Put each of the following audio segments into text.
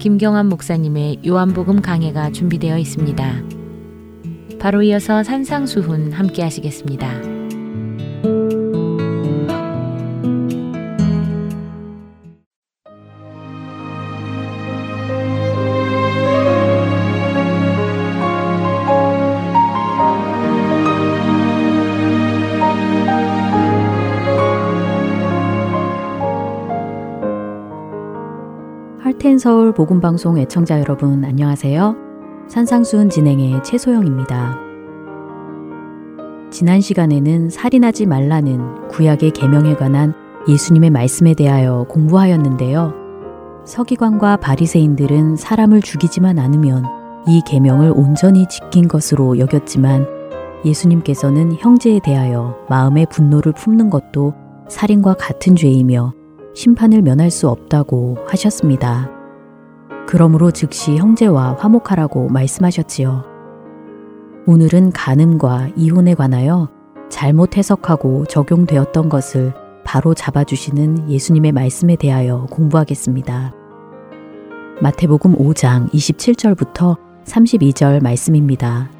김경환 목사님의 요한복음 강해가 준비되어 있습니다. 바로 이어서 산상수훈 함께 하시겠습니다. 서울 복음 방송 애청자 여러분 안녕하세요. 산상수훈 진행의 최소영입니다. 지난 시간에는 살인하지 말라는 구약의 계명에 관한 예수님의 말씀에 대하여 공부하였는데요. 서기관과 바리새인들은 사람을 죽이지만 않으면 이 계명을 온전히 지킨 것으로 여겼지만 예수님께서는 형제에 대하여 마음의 분노를 품는 것도 살인과 같은 죄이며 심판을 면할 수 없다고 하셨습니다. 그러므로 즉시 형제와 화목하라고 말씀하셨지요. 오늘은 간음과 이혼에 관하여 잘못 해석하고 적용되었던 것을 바로 잡아주시는 예수님의 말씀에 대하여 공부하겠습니다. 마태복음 5장 27절부터 32절 말씀입니다.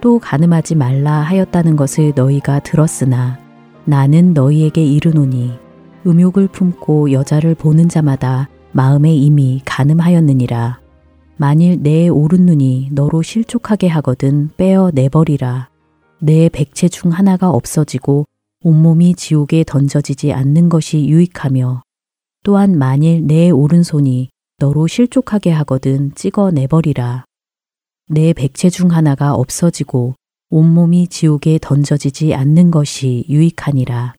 또 가늠하지 말라 하였다는 것을 너희가 들었으나 나는 너희에게 이르노니 음욕을 품고 여자를 보는 자마다 마음에 이미 가늠하였느니라. 만일 내 오른 눈이 너로 실족하게 하거든 빼어 내버리라. 내 백체 중 하나가 없어지고 온몸이 지옥에 던져지지 않는 것이 유익하며 또한 만일 내 오른손이 너로 실족하게 하거든 찍어 내버리라. 내 백체 중 하나가 없어지고 온몸이 지옥에 던져지지 않는 것이 유익하니라.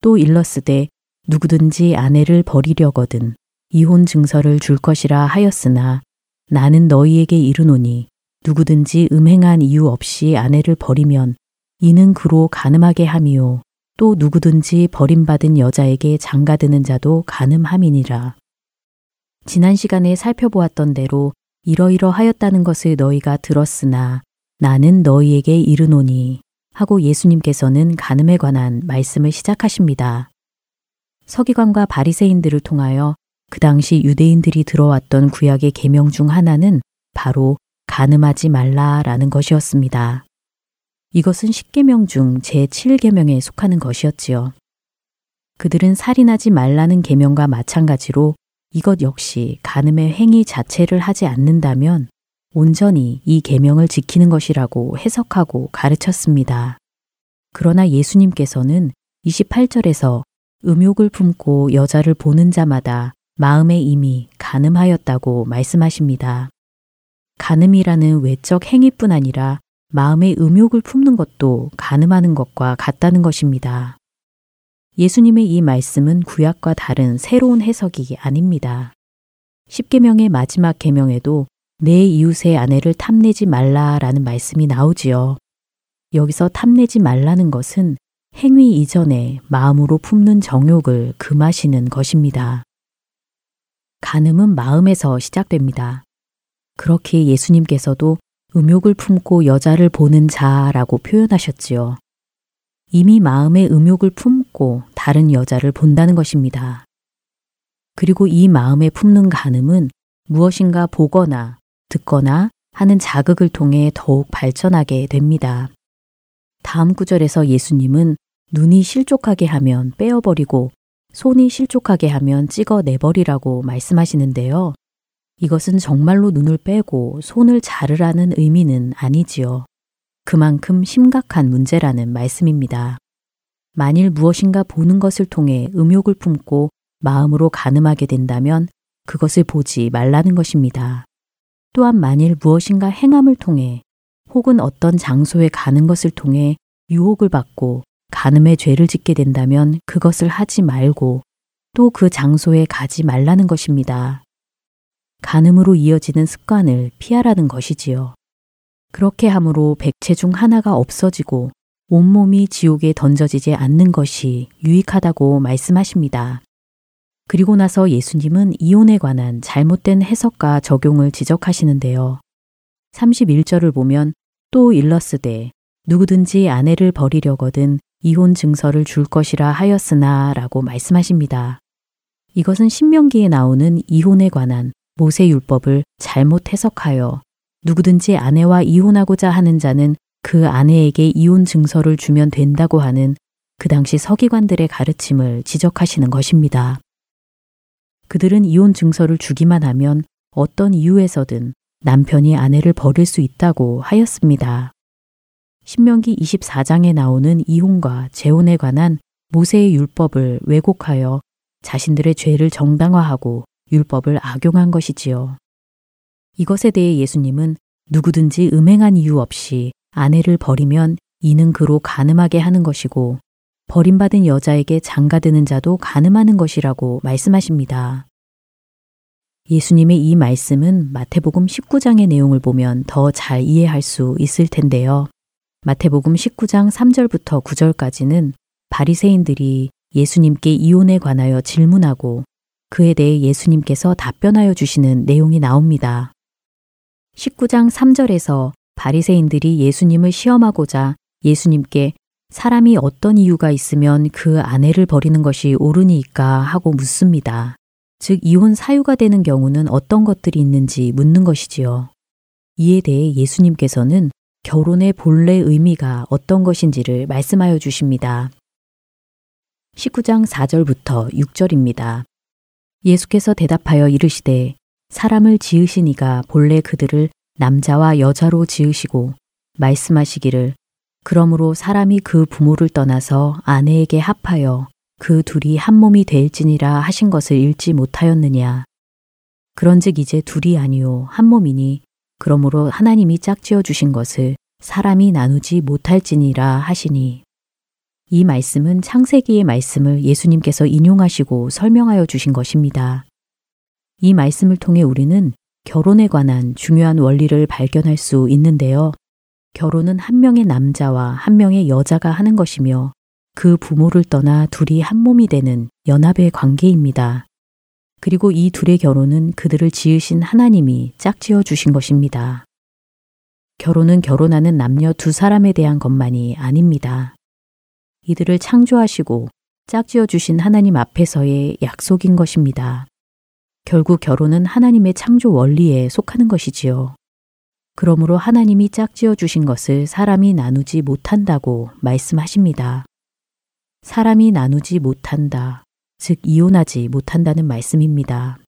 또 일렀으되 누구든지 아내를 버리려거든 이혼 증서를 줄 것이라 하였으나 나는 너희에게 이르노니 누구든지 음행한 이유 없이 아내를 버리면 이는 그로 가늠하게 함이요 또 누구든지 버림받은 여자에게 장가드는 자도 가늠함이니라. 지난 시간에 살펴보았던 대로 이러이러 하였다는 것을 너희가 들었으나 나는 너희에게 이르노니 하고 예수님께서는 가늠에 관한 말씀을 시작하십니다. 서기관과 바리새인들을 통하여 그 당시 유대인들이 들어왔던 구약의 계명 중 하나는 바로 가늠하지 말라라는 것이었습니다. 이것은 10계명 중 제7계명에 속하는 것이었지요. 그들은 살인하지 말라는 계명과 마찬가지로 이것 역시 가늠의 행위 자체를 하지 않는다면 온전히 이 계명을 지키는 것이라고 해석하고 가르쳤습니다. 그러나 예수님께서는 28절에서 음욕을 품고 여자를 보는 자마다 마음에 이미 가늠하였다고 말씀하십니다. 가늠이라는 외적 행위뿐 아니라 마음의 음욕을 품는 것도 가늠하는 것과 같다는 것입니다. 예수님의 이 말씀은 구약과 다른 새로운 해석이 아닙니다. 10계명의 마지막 계명에도 내 이웃의 아내를 탐내지 말라라는 말씀이 나오지요. 여기서 탐내지 말라는 것은 행위 이전에 마음으로 품는 정욕을 금하시는 것입니다. 간음은 마음에서 시작됩니다. 그렇게 예수님께서도 음욕을 품고 여자를 보는 자라고 표현하셨지요. 이미 마음에 음욕을 품고 다른 여자를 본다는 것입니다. 그리고 이 마음에 품는 간음은 무엇인가 보거나 듣거나 하는 자극을 통해 더욱 발전하게 됩니다. 다음 구절에서 예수님은 눈이 실족하게 하면 빼어버리고 손이 실족하게 하면 찍어 내버리라고 말씀하시는데요. 이것은 정말로 눈을 빼고 손을 자르라는 의미는 아니지요. 그만큼 심각한 문제라는 말씀입니다. 만일 무엇인가 보는 것을 통해 음욕을 품고 마음으로 가늠하게 된다면 그것을 보지 말라는 것입니다. 또한 만일 무엇인가 행함을 통해 혹은 어떤 장소에 가는 것을 통해 유혹을 받고 간음의 죄를 짓게 된다면 그것을 하지 말고 또 그 장소에 가지 말라는 것입니다. 간음으로 이어지는 습관을 피하라는 것이지요. 그렇게 함으로 백체 중 하나가 없어지고 온몸이 지옥에 던져지지 않는 것이 유익하다고 말씀하십니다. 그리고 나서 예수님은 이혼에 관한 잘못된 해석과 적용을 지적하시는데요. 31절을 보면 또 일러스되 누구든지 아내를 버리려거든 이혼 증서를 줄 것이라 하였으나 라고 말씀하십니다. 이것은 신명기에 나오는 이혼에 관한 모세율법을 잘못 해석하여 누구든지 아내와 이혼하고자 하는 자는 그 아내에게 이혼 증서를 주면 된다고 하는 그 당시 서기관들의 가르침을 지적하시는 것입니다. 그들은 이혼 증서를 주기만 하면 어떤 이유에서든 남편이 아내를 버릴 수 있다고 하였습니다. 신명기 24장에 나오는 이혼과 재혼에 관한 모세의 율법을 왜곡하여 자신들의 죄를 정당화하고 율법을 악용한 것이지요. 이것에 대해 예수님은 누구든지 음행한 이유 없이 아내를 버리면 이는 그로 가늠하게 하는 것이고 버림받은 여자에게 장가드는 자도 가늠하는 것이라고 말씀하십니다. 예수님의 이 말씀은 마태복음 19장의 내용을 보면 더 잘 이해할 수 있을 텐데요. 마태복음 19장 3절부터 9절까지는 바리새인들이 예수님께 이혼에 관하여 질문하고 그에 대해 예수님께서 답변하여 주시는 내용이 나옵니다. 19장 3절에서 바리새인들이 예수님을 시험하고자 예수님께 사람이 어떤 이유가 있으면 그 아내를 버리는 것이 옳으니까 하고 묻습니다. 즉 이혼 사유가 되는 경우는 어떤 것들이 있는지 묻는 것이지요. 이에 대해 예수님께서는 결혼의 본래 의미가 어떤 것인지를 말씀하여 주십니다. 19장 4절부터 6절입니다. 예수께서 대답하여 이르시되 사람을 지으시니가 본래 그들을 남자와 여자로 지으시고 말씀하시기를 그러므로 사람이 그 부모를 떠나서 아내에게 합하여 그 둘이 한 몸이 될지니라 하신 것을 읽지 못하였느냐. 그런즉 이제 둘이 아니요 한 몸이니 그러므로 하나님이 짝지어 주신 것을 사람이 나누지 못할지니라 하시니 이 말씀은 창세기의 말씀을 예수님께서 인용하시고 설명하여 주신 것입니다. 이 말씀을 통해 우리는 결혼에 관한 중요한 원리를 발견할 수 있는데요. 결혼은 한 명의 남자와 한 명의 여자가 하는 것이며 그 부모를 떠나 둘이 한 몸이 되는 연합의 관계입니다. 그리고 이 둘의 결혼은 그들을 지으신 하나님이 짝지어 주신 것입니다. 결혼은 결혼하는 남녀 두 사람에 대한 것만이 아닙니다. 이들을 창조하시고 짝지어 주신 하나님 앞에서의 약속인 것입니다. 결국 결혼은 하나님의 창조 원리에 속하는 것이지요. 그러므로 하나님이 짝지어 주신 것을 사람이 나누지 못한다고 말씀하십니다. 사람이 나누지 못한다. 즉 이혼하지 못한다는 말씀입니다.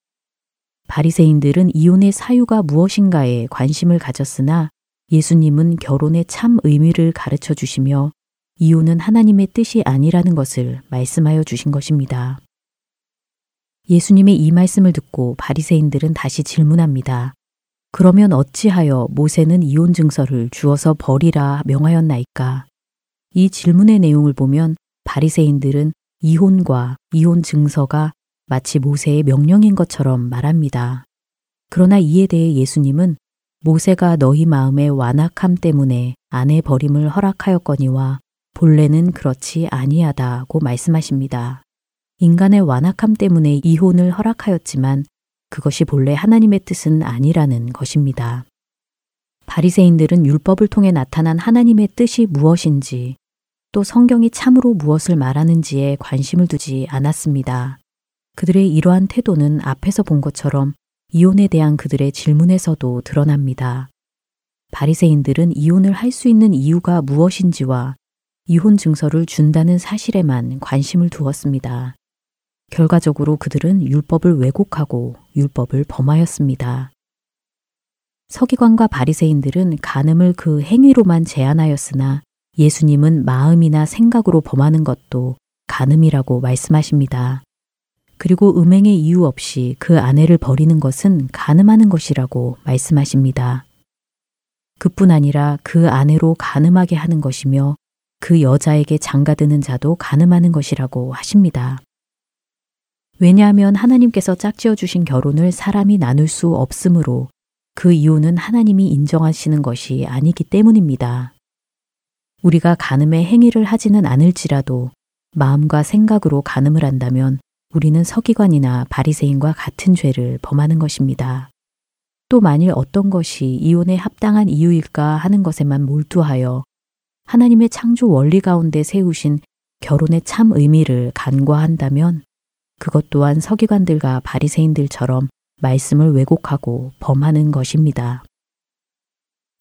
바리새인들은 이혼의 사유가 무엇인가에 관심을 가졌으나 예수님은 결혼의 참 의미를 가르쳐 주시며 이혼은 하나님의 뜻이 아니라는 것을 말씀하여 주신 것입니다. 예수님의 이 말씀을 듣고 바리새인들은 다시 질문합니다. 그러면 어찌하여 모세는 이혼 증서를 주어서 버리라 명하였나이까? 이 질문의 내용을 보면 바리새인들은 이혼과 이혼 증서가 마치 모세의 명령인 것처럼 말합니다. 그러나 이에 대해 예수님은 모세가 너희 마음의 완악함 때문에 아내 버림을 허락하였거니와 본래는 그렇지 아니하다고 말씀하십니다. 인간의 완악함 때문에 이혼을 허락하였지만 그것이 본래 하나님의 뜻은 아니라는 것입니다. 바리새인들은 율법을 통해 나타난 하나님의 뜻이 무엇인지 또 성경이 참으로 무엇을 말하는지에 관심을 두지 않았습니다. 그들의 이러한 태도는 앞에서 본 것처럼 이혼에 대한 그들의 질문에서도 드러납니다. 바리새인들은 이혼을 할 수 있는 이유가 무엇인지와 이혼 증서를 준다는 사실에만 관심을 두었습니다. 결과적으로 그들은 율법을 왜곡하고 율법을 범하였습니다. 서기관과 바리새인들은 간음을 그 행위로만 제한하였으나 예수님은 마음이나 생각으로 범하는 것도 간음이라고 말씀하십니다. 그리고 음행의 이유 없이 그 아내를 버리는 것은 간음하는 것이라고 말씀하십니다. 그뿐 아니라 그 아내로 간음하게 하는 것이며 그 여자에게 장가드는 자도 간음하는 것이라고 하십니다. 왜냐하면 하나님께서 짝지어 주신 결혼을 사람이 나눌 수 없으므로 그 이유는 하나님이 인정하시는 것이 아니기 때문입니다. 우리가 간음의 행위를 하지는 않을지라도 마음과 생각으로 간음을 한다면 우리는 서기관이나 바리새인과 같은 죄를 범하는 것입니다. 또 만일 어떤 것이 이혼에 합당한 이유일까 하는 것에만 몰두하여 하나님의 창조 원리 가운데 세우신 결혼의 참 의미를 간과한다면 그것 또한 서기관들과 바리새인들처럼 말씀을 왜곡하고 범하는 것입니다.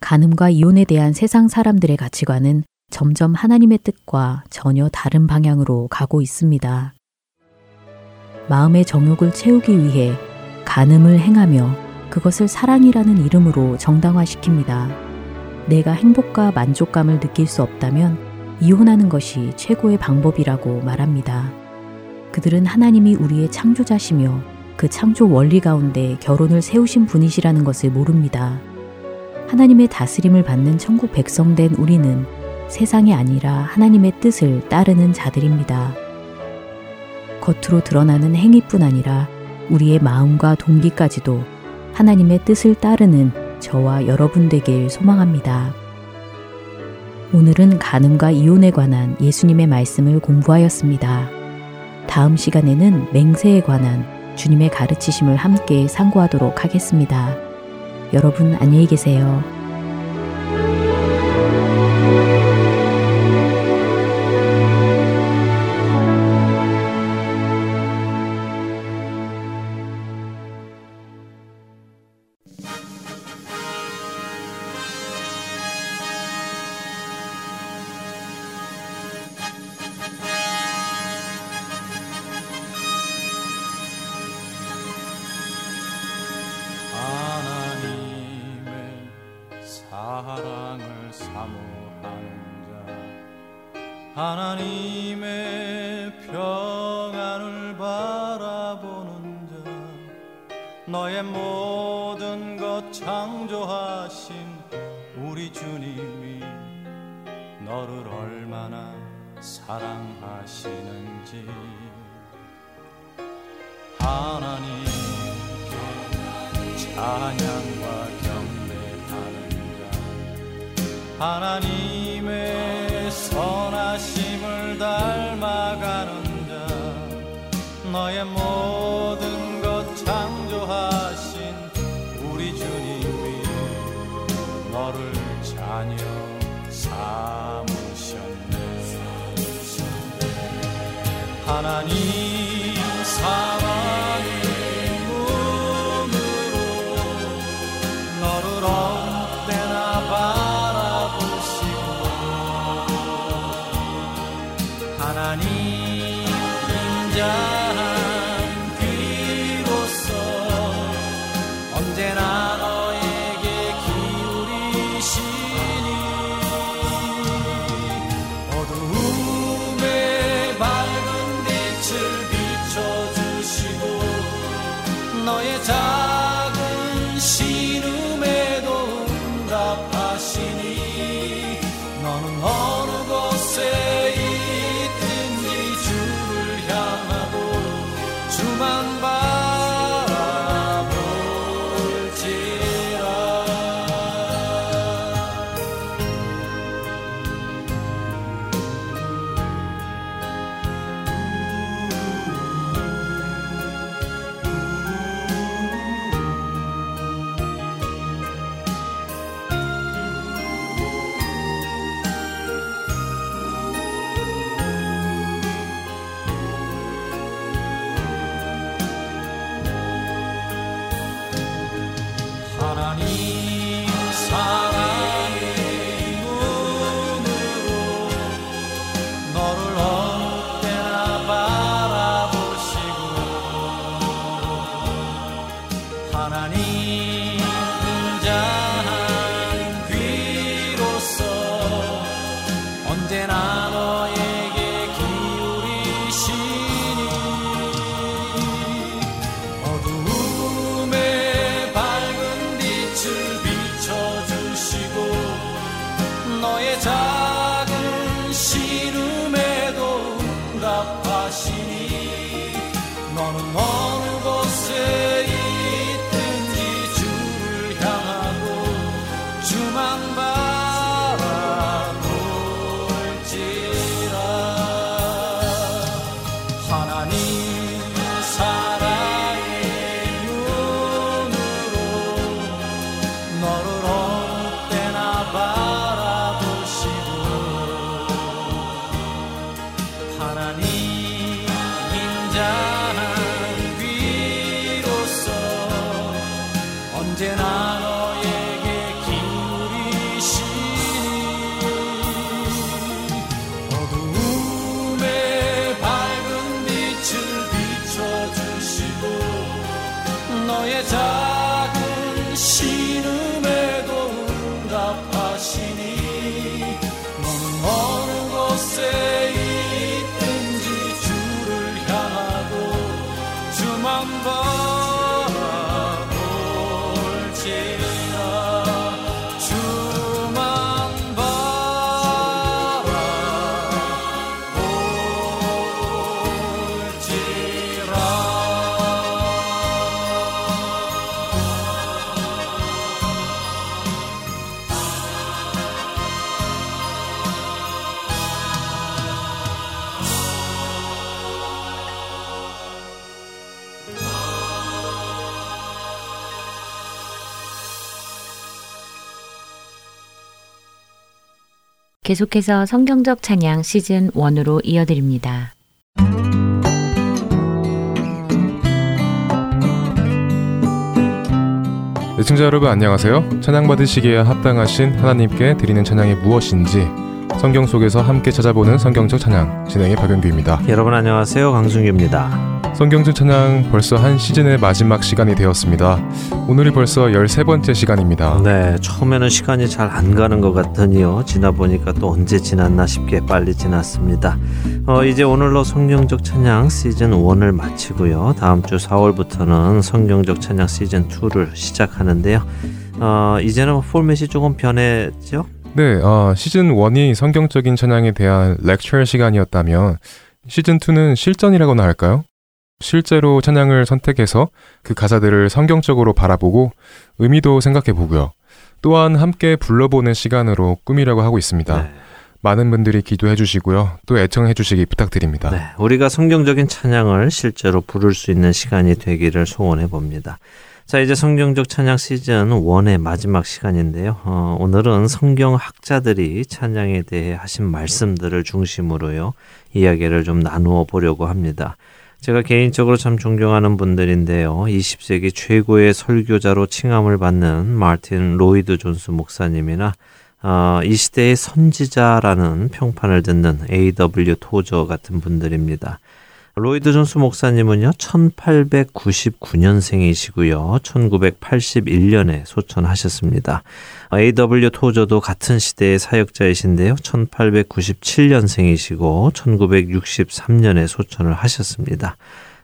간음과 이혼에 대한 세상 사람들의 가치관은 점점 하나님의 뜻과 전혀 다른 방향으로 가고 있습니다. 마음의 정욕을 채우기 위해 간음을 행하며 그것을 사랑이라는 이름으로 정당화시킵니다. 내가 행복과 만족감을 느낄 수 없다면 이혼하는 것이 최고의 방법이라고 말합니다. 그들은 하나님이 우리의 창조자시며 그 창조 원리 가운데 결혼을 세우신 분이시라는 것을 모릅니다. 하나님의 다스림을 받는 천국 백성 된 우리는 세상이 아니라 하나님의 뜻을 따르는 자들입니다. 겉으로 드러나는 행위뿐 아니라 우리의 마음과 동기까지도 하나님의 뜻을 따르는 저와 여러분 되길 소망합니다. 오늘은 간음과 이혼에 관한 예수님의 말씀을 공부하였습니다. 다음 시간에는 맹세에 관한 주님의 가르치심을 함께 상고하도록 하겠습니다. 여러분 안녕히 계세요. 계속해서 성경적 찬양 시즌 1으로 이어드립니다. 애청자 여러분 안녕하세요. 찬양 받으시기에 합당하신 하나님께 드리는 찬양이 무엇인지 성경 속에서 함께 찾아보는 성경적 찬양 진행의 박영규입니다. 여러분 안녕하세요. 강승규입니다. 성경적 찬양 벌써 한 시즌의 마지막 시간이 되었습니다. 오늘이 벌써 13번째 시간입니다. 네, 처음에는 시간이 잘 안 가는 것 같더니요. 지나 보니까 또 언제 지났나 싶게 빨리 지났습니다. 어, 이제 오늘로 성경적 찬양 시즌 1을 마치고요. 다음 주 4월부터는 성경적 찬양 시즌 2를 시작하는데요. 어, 이제는 포맷이 조금 변했죠? 네, 어, 시즌 1이 성경적인 찬양에 대한 렉처 시간이었다면 시즌 2는 실전이라고나 할까요? 실제로 찬양을 선택해서 그 가사들을 성경적으로 바라보고 의미도 생각해 보고요. 또한 함께 불러보는 시간으로 꾸미려고 하고 있습니다. 네. 많은 분들이 기도해 주시고요. 또 애청해 주시기 부탁드립니다. 네, 우리가 성경적인 찬양을 실제로 부를 수 있는 시간이 되기를 소원해 봅니다. 자, 이제 성경적 찬양 시즌 1의 마지막 시간인데요. 어, 오늘은 성경 학자들이 찬양에 대해 하신 말씀들을 중심으로요. 이야기를 좀 나누어 보려고 합니다. 제가 개인적으로 참 존경하는 분들인데요. 20세기 최고의 설교자로 칭함을 받는 마틴 로이드 존스 목사님이나 어, 이 시대의 선지자라는 평판을 듣는 A.W. 토저 같은 분들입니다. 로이드 존스 목사님은요, 1899년생이시고요, 1981년에 소천하셨습니다. A.W. 토저도 같은 시대의 사역자이신데요, 1897년생이시고, 1963년에 소천을 하셨습니다.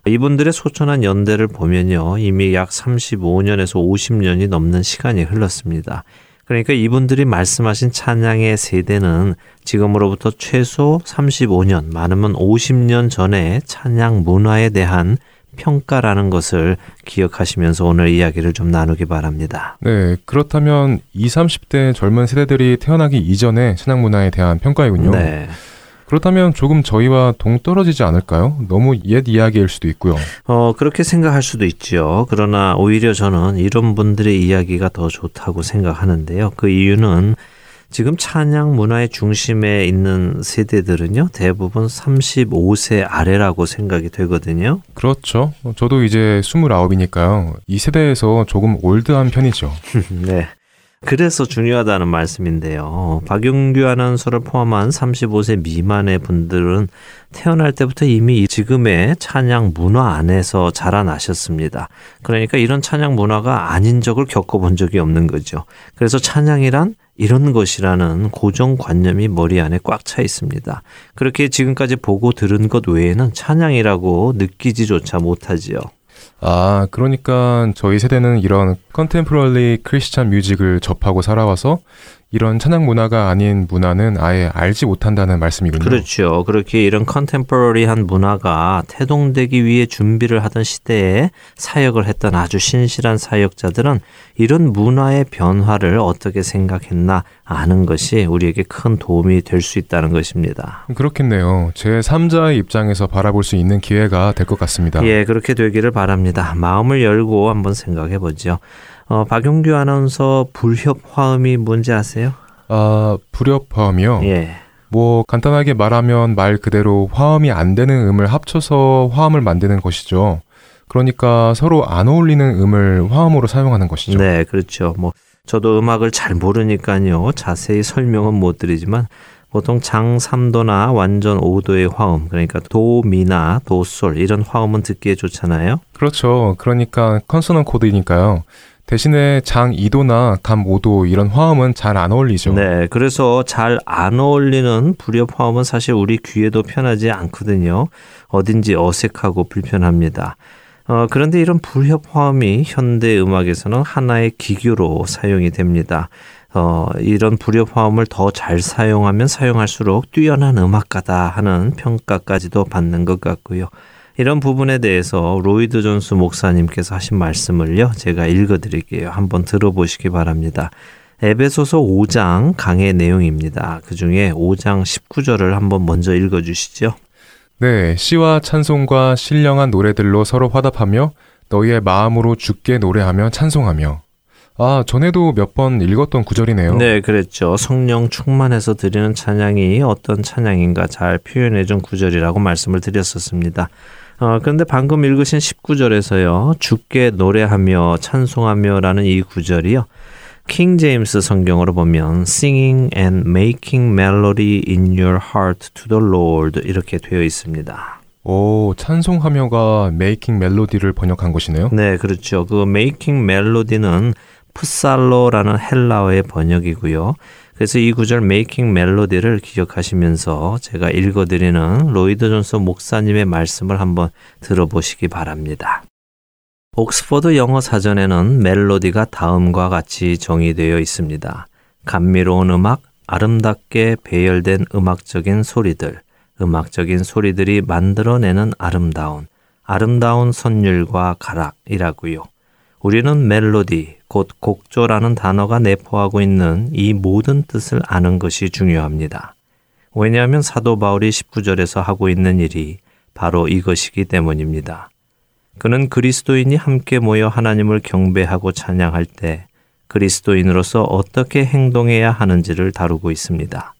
이분들의 소천한 연대를 보면요, 이미 약 35년에서 50년이 넘는 시간이 흘렀습니다. 그러니까 이분들이 말씀하신 찬양의 세대는 지금으로부터 최소 35년, 많으면 50년 전에 찬양 문화에 대한 평가라는 것을 기억하시면서 오늘 이야기를 좀 나누기 바랍니다. 네, 그렇다면 20, 30대 젊은 세대들이 태어나기 이전에 찬양 문화에 대한 평가이군요. 네. 그렇다면 조금 저희와 동떨어지지 않을까요? 너무 옛 이야기일 수도 있고요. 어, 그렇게 생각할 수도 있죠. 그러나 오히려 저는 이런 분들의 이야기가 더 좋다고 생각하는데요. 그 이유는 지금 찬양 문화의 중심에 있는 세대들은요, 대부분 35세 아래라고 생각이 되거든요. 그렇죠. 저도 이제 29이니까요. 이 세대에서 조금 올드한 편이죠. 네. 그래서 중요하다는 말씀인데요. 박용규 아나운서를 포함한 35세 미만의 분들은 태어날 때부터 이미 지금의 찬양 문화 안에서 자라나셨습니다. 그러니까 이런 찬양 문화가 아닌 적을 겪어본 적이 없는 거죠. 그래서 찬양이란 이런 것이라는 고정관념이 머리 안에 꽉 차 있습니다. 그렇게 지금까지 보고 들은 것 외에는 찬양이라고 느끼지조차 못하지요. 아, 그러니까 저희 세대는 이런 컨템포럴리 크리스찬 뮤직을 접하고 살아와서 이런 찬양 문화가 아닌 문화는 아예 알지 못한다는 말씀이군요. 그렇죠. 그렇게 이런 컨템포러리한 문화가 태동되기 위해 준비를 하던 시대에 사역을 했던 아주 신실한 사역자들은 이런 문화의 변화를 어떻게 생각했나 아는 것이 우리에게 큰 도움이 될 수 있다는 것입니다. 그렇겠네요. 제 3자의 입장에서 바라볼 수 있는 기회가 될 것 같습니다. 예, 그렇게 되기를 바랍니다. 마음을 열고 한번 생각해 보죠. 어, 박용규 아나운서 불협 화음이 뭔지 아세요? 아, 불협 화음이요? 예. 뭐 간단하게 말하면 말 그대로 화음이 안 되는 음을 합쳐서 화음을 만드는 것이죠. 그러니까 서로 안 어울리는 음을 화음으로 사용하는 것이죠. 네, 그렇죠. 뭐 저도 음악을 잘 모르니까요. 자세히 설명은 못 드리지만 보통 장 3도나 완전 5도의 화음, 그러니까 도, 미나, 도, 솔 이런 화음은 듣기에 좋잖아요. 그렇죠. 그러니까 컨소넌 코드니까요. 대신에 장 2도나 감 5도 이런 화음은 잘 안 어울리죠. 네, 그래서 잘 안 어울리는 불협 화음은 사실 우리 귀에도 편하지 않거든요. 어딘지 어색하고 불편합니다. 어, 그런데 이런 불협 화음이 현대 음악에서는 하나의 기교로 사용이 됩니다. 어, 이런 불협 화음을 더 잘 사용하면 사용할수록 뛰어난 음악가다 하는 평가까지도 받는 것 같고요. 이런 부분에 대해서 로이드 존스 목사님께서 하신 말씀을요, 제가 읽어 드릴게요. 한번 들어보시기 바랍니다. 에베소서 5장 강의 내용입니다. 그 중에 5장 19절을 한번 먼저 읽어 주시죠. 네, 시와 찬송과 신령한 노래들로 서로 화답하며 너희의 마음으로 죽게 노래하며 찬송하며 아, 전에도 몇 번 읽었던 구절이네요. 네, 그랬죠. 성령 충만해서 드리는 찬양이 어떤 찬양인가 잘 표현해 준 구절이라고 말씀을 드렸었습니다. 어, 그런데 방금 읽으신 19절에서요. 주께 노래하며 찬송하며라는 이 구절이요. 킹 제임스 성경으로 보면 singing and making melody in your heart to the Lord 이렇게 되어 있습니다. 오, 찬송하며가 making melody를 번역한 것이네요. 네, 그렇죠. 그 making melody는 프살로라는 헬라어의 번역이고요. 그래서 이 구절 making melody를 기억하시면서 제가 읽어드리는 로이드 존스 목사님의 말씀을 한번 들어보시기 바랍니다. 옥스퍼드 영어 사전에는 멜로디가 다음과 같이 정의되어 있습니다. 감미로운 음악, 아름답게 배열된 음악적인 소리들, 음악적인 소리들이 만들어내는 아름다운, 아름다운 선율과 가락이라고요. 우리는 멜로디, 곧 곡조라는 단어가 내포하고 있는 이 모든 뜻을 아는 것이 중요합니다. 왜냐하면 사도 바울이 19절에서 하고 있는 일이 바로 이것이기 때문입니다. 그는 그리스도인이 함께 모여 하나님을 경배하고 찬양할 때 그리스도인으로서 어떻게 행동해야 하는지를 다루고 있습니다.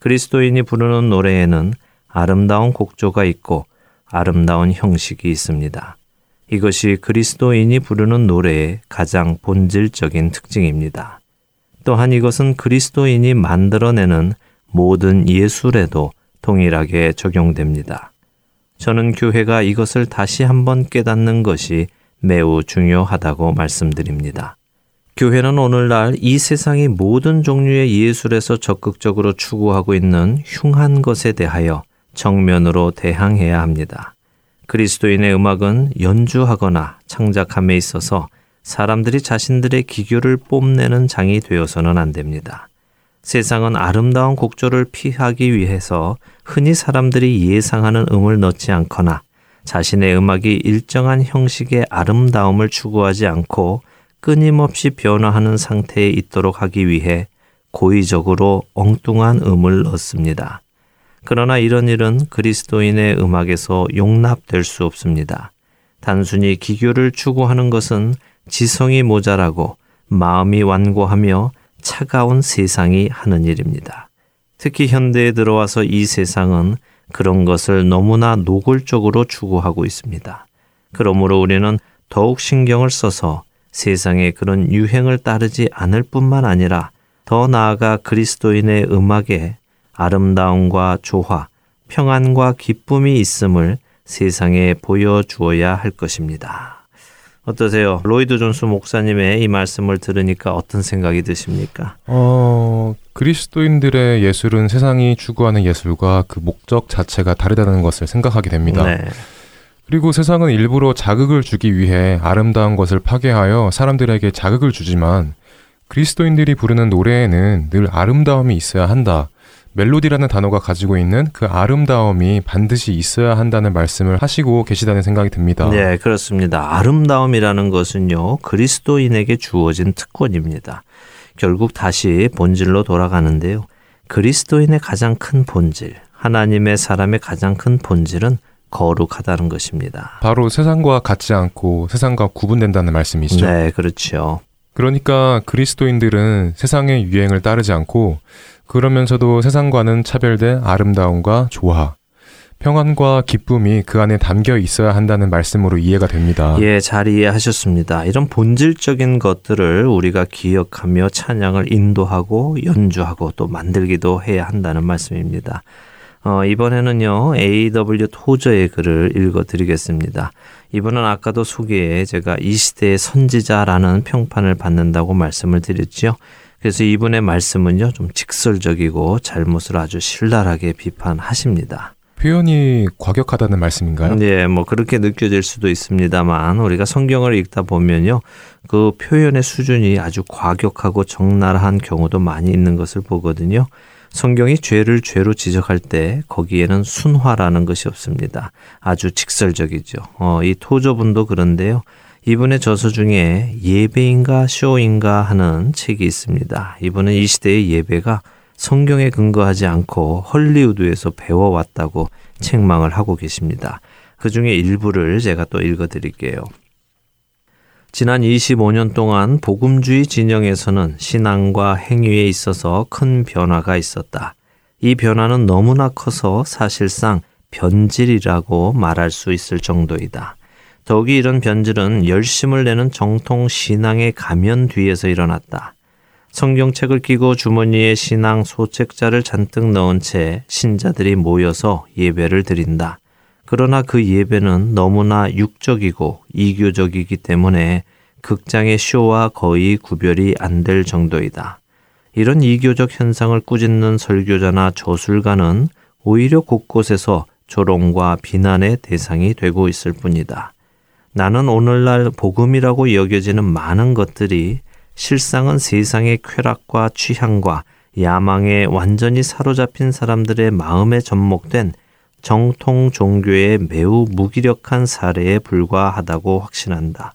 그리스도인이 부르는 노래에는 아름다운 곡조가 있고 아름다운 형식이 있습니다. 이것이 그리스도인이 부르는 노래의 가장 본질적인 특징입니다. 또한 이것은 그리스도인이 만들어내는 모든 예술에도 동일하게 적용됩니다. 저는 교회가 이것을 다시 한번 깨닫는 것이 매우 중요하다고 말씀드립니다. 교회는 오늘날 이 세상의 모든 종류의 예술에서 적극적으로 추구하고 있는 흉한 것에 대하여 정면으로 대항해야 합니다. 그리스도인의 음악은 연주하거나 창작함에 있어서 사람들이 자신들의 기교를 뽐내는 장이 되어서는 안 됩니다. 세상은 아름다운 곡조를 피하기 위해서 흔히 사람들이 예상하는 음을 넣지 않거나 자신의 음악이 일정한 형식의 아름다움을 추구하지 않고 끊임없이 변화하는 상태에 있도록 하기 위해 고의적으로 엉뚱한 음을 넣습니다. 그러나 이런 일은 그리스도인의 음악에서 용납될 수 없습니다. 단순히 기교를 추구하는 것은 지성이 모자라고 마음이 완고하며 차가운 세상이 하는 일입니다. 특히 현대에 들어와서 이 세상은 그런 것을 너무나 노골적으로 추구하고 있습니다. 그러므로 우리는 더욱 신경을 써서 세상의 그런 유행을 따르지 않을 뿐만 아니라 더 나아가 그리스도인의 음악에 아름다움과 조화, 평안과 기쁨이 있음을 세상에 보여주어야 할 것입니다. 어떠세요? 로이드 존스 목사님의 이 말씀을 들으니까 어떤 생각이 드십니까? 어, 그리스도인들의 예술은 세상이 추구하는 예술과 그 목적 자체가 다르다는 것을 생각하게 됩니다. 네. 그리고 세상은 일부러 자극을 주기 위해 아름다운 것을 파괴하여 사람들에게 자극을 주지만 그리스도인들이 부르는 노래에는 늘 아름다움이 있어야 한다. 멜로디라는 단어가 가지고 있는 그 아름다움이 반드시 있어야 한다는 말씀을 하시고 계시다는 생각이 듭니다. 네, 그렇습니다. 아름다움이라는 것은요, 그리스도인에게 주어진 특권입니다. 결국 다시 본질로 돌아가는데요. 그리스도인의 가장 큰 본질, 하나님의 사람의 가장 큰 본질은 거룩하다는 것입니다. 바로 세상과 같지 않고 세상과 구분된다는 말씀이시죠? 네, 그렇죠. 그러니까 그리스도인들은 세상의 유행을 따르지 않고 그러면서도 세상과는 차별된 아름다움과 조화, 평안과 기쁨이 그 안에 담겨 있어야 한다는 말씀으로 이해가 됩니다. 예, 잘 이해하셨습니다. 이런 본질적인 것들을 우리가 기억하며 찬양을 인도하고 연주하고 또 만들기도 해야 한다는 말씀입니다. 어, 이번에는요, A.W. 토저의 글을 읽어 드리겠습니다. 이번은 아까도 소개에 제가 이 시대의 선지자라는 평판을 받는다고 말씀을 드렸죠. 그래서 이분의 말씀은요, 좀 직설적이고 잘못을 아주 신랄하게 비판하십니다. 표현이 과격하다는 말씀인가요? 네, 뭐 그렇게 느껴질 수도 있습니다만 우리가 성경을 읽다 보면요. 그 표현의 수준이 아주 과격하고 적나라한 경우도 많이 있는 것을 보거든요. 성경이 죄를 죄로 지적할 때 거기에는 순화라는 것이 없습니다. 아주 직설적이죠. 어, 이 토저분도 그런데요. 이분의 저서 중에 예배인가 쇼인가 하는 책이 있습니다. 이분은 이 시대의 예배가 성경에 근거하지 않고 헐리우드에서 배워왔다고 책망을 하고 계십니다. 그 중에 일부를 제가 또 읽어 드릴게요. 지난 25년 동안 복음주의 진영에서는 신앙과 행위에 있어서 큰 변화가 있었다. 이 변화는 너무나 커서 사실상 변질이라고 말할 수 있을 정도이다. 더욱이 이런 변질은 열심을 내는 정통 신앙의 가면 뒤에서 일어났다. 성경책을 끼고 주머니에 신앙 소책자를 잔뜩 넣은 채 신자들이 모여서 예배를 드린다. 그러나 그 예배는 너무나 육적이고 이교적이기 때문에 극장의 쇼와 거의 구별이 안 될 정도이다. 이런 이교적 현상을 꾸짖는 설교자나 저술가는 오히려 곳곳에서 조롱과 비난의 대상이 되고 있을 뿐이다. 나는 오늘날 복음이라고 여겨지는 많은 것들이 실상은 세상의 쾌락과 취향과 야망에 완전히 사로잡힌 사람들의 마음에 접목된 정통 종교의 매우 무기력한 사례에 불과하다고 확신한다.